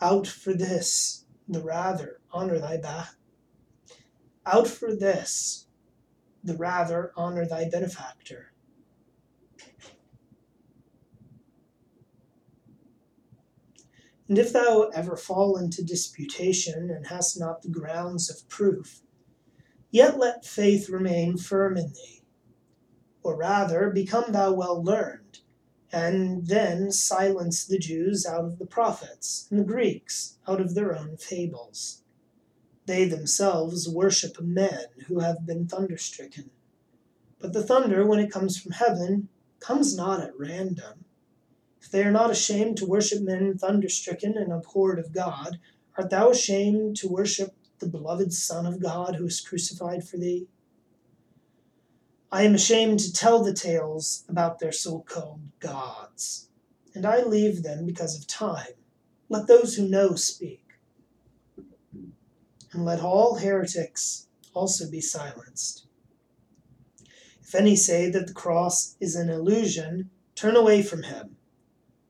Out for this, the rather honor thy back. Out for this, the rather honor thy benefactor. And if thou ever fall into disputation and hast not the grounds of proof, yet let faith remain firm in thee. Or rather, become thou well learned, and then silence the Jews out of the prophets, and the Greeks out of their own fables. They themselves worship men who have been thunderstricken. But the thunder, when it comes from heaven, comes not at random. If they are not ashamed to worship men thunderstricken and abhorred of God, art thou ashamed to worship the beloved Son of God who is crucified for thee? I am ashamed to tell the tales about their so called gods, and I leave them because of time. Let those who know speak. And let all heretics also be silenced. If any say that the cross is an illusion, turn away from him.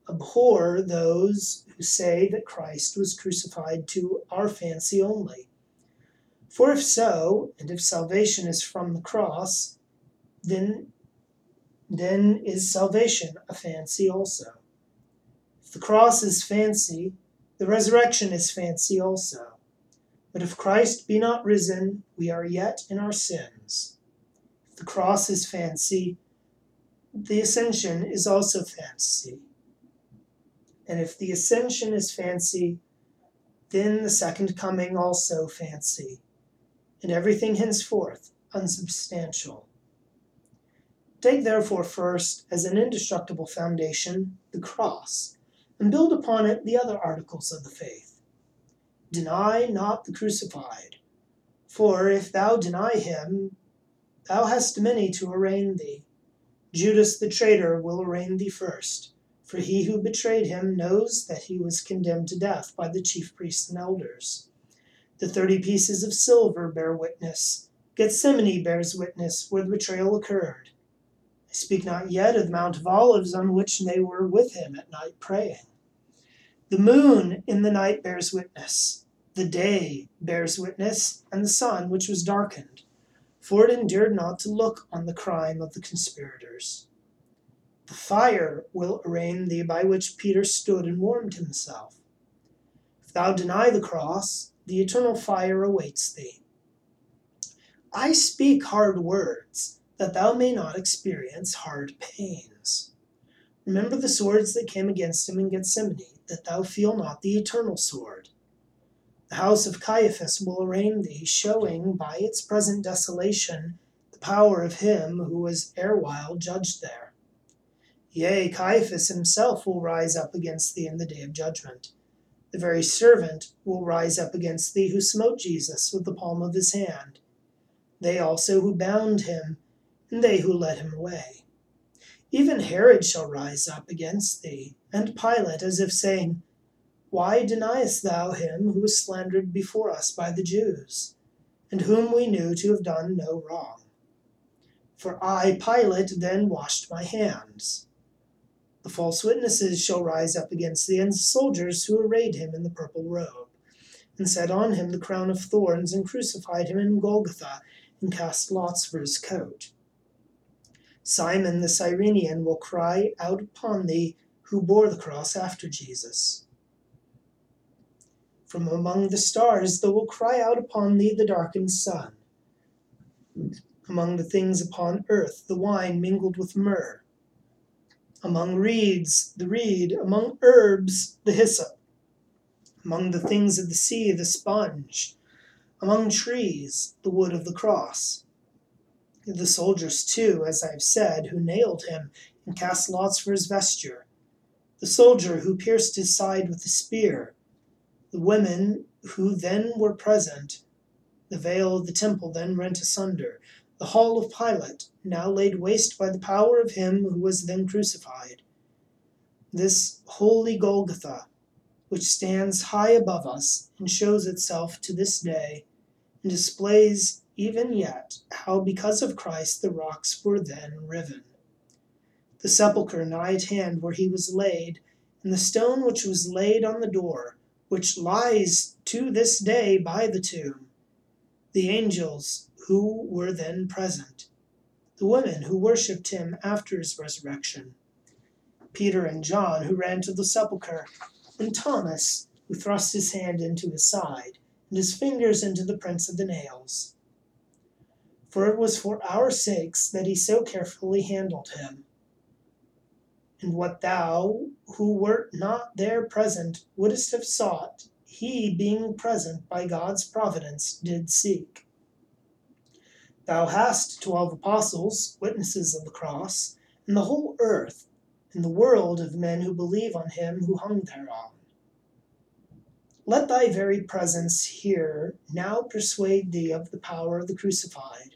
Abhor those who say that Christ was crucified to our fancy only. For if so, and if salvation is from the cross, then then is salvation a fancy also. If the cross is fancy, the resurrection is fancy also. But if Christ be not risen, we are yet in our sins. If the cross is fancy, the ascension is also fancy. And if the ascension is fancy, then the second coming also fancy, and everything henceforth unsubstantial. Take therefore first as an indestructible foundation the cross, and build upon it the other articles of the faith. Deny not the crucified, for if thou deny him, thou hast many to arraign thee. Judas the traitor will arraign thee first, for he who betrayed him knows that he was condemned to death by the chief priests and elders. The thirty pieces of silver bear witness. Gethsemane bears witness where the betrayal occurred. I speak not yet of the Mount of Olives on which they were with him at night praying. The moon in the night bears witness, the day bears witness, and the sun which was darkened, for it endured not to look on the crime of the conspirators. The fire will arraign thee by which Peter stood and warmed himself. If thou deny the cross, the eternal fire awaits thee. I speak hard words that thou may not experience hard pains. Remember the swords that came against him in Gethsemane, that thou feel not the eternal sword. The house of Caiaphas will arraign thee, showing by its present desolation the power of him who was erewhile judged there. Yea, Caiaphas himself will rise up against thee in the day of judgment. The very servant will rise up against thee who smote Jesus with the palm of his hand. They also who bound him and they who led him away. Even Herod shall rise up against thee, and Pilate, as if saying, Why deniest thou him who was slandered before us by the Jews, and whom we knew to have done no wrong? For I, Pilate, then washed my hands. The false witnesses shall rise up against the soldiers who arrayed him in the purple robe, and set on him the crown of thorns, and crucified him in Golgotha, and cast lots for his coat. Simon the Cyrenian will cry out upon thee who bore the cross after Jesus. From among the stars there will cry out upon thee the darkened sun. Among the things upon earth, the wine mingled with myrrh. Among reeds, the reed. Among herbs, the hyssop. Among the things of the sea, the sponge. Among trees, the wood of the cross the soldiers too, as I have said, who nailed him and cast lots for his vesture, the soldier who pierced his side with the spear, The women who then were present, the veil of the temple then rent asunder, the hall of Pilate, now laid waste by the power of him who was then crucified. This holy Golgotha, which stands high above us and shows itself to this day, and displays even yet how because of Christ the rocks were then riven. The sepulchre nigh at hand where he was laid, and the stone which was laid on the door, which lies to this day by the tomb, the angels who were then present, the women who worshipped him after his resurrection, Peter and John who ran to the sepulchre, and Thomas who thrust his hand into his side, and his fingers into the prints of the nails. For it was for our sakes that he so carefully handled him. And what thou, who wert not there present, wouldst have sought, he, being present by God's providence, did seek. Thou hast twelve apostles, witnesses of the cross, and the whole earth, and the world of men who believe on him who hung thereon. Let thy very presence here now persuade thee of the power of the crucified.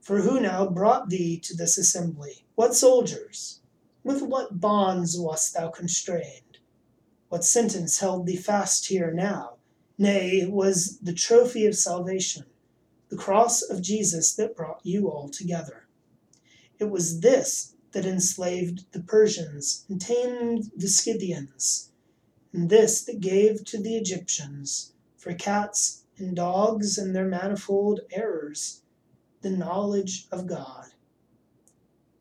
For who now brought thee to this assembly? What soldiers? With what bonds wast thou constrained? What sentence held thee fast here now? Nay, was the trophy of salvation, the cross of Jesus that brought you all together. It was this that enslaved the Persians and tamed the Scythians, and this that gave to the Egyptians, for cats and dogs and their manifold errors, the knowledge of God.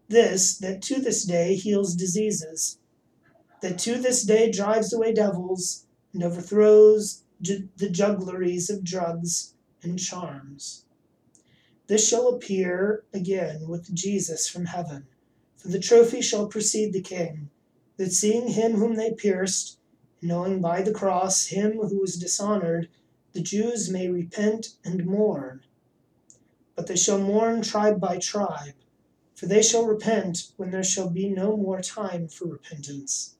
This that to this day heals diseases, that to this day drives away devils and overthrows ju- the juggleries of drugs and charms. This shall appear again with Jesus from heaven, for the trophy shall precede the king, that seeing him whom they pierced, knowing by the cross him who was dishonored, the Jews may repent and mourn. But they shall mourn tribe by tribe, for they shall repent when there shall be no more time for repentance.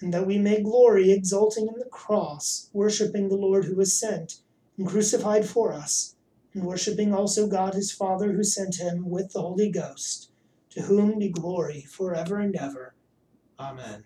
And that we may glory, exulting in the cross, worshipping the Lord who was sent and crucified for us, and worshipping also God his Father who sent him with the Holy Ghost, to whom be glory for ever and ever. Amen.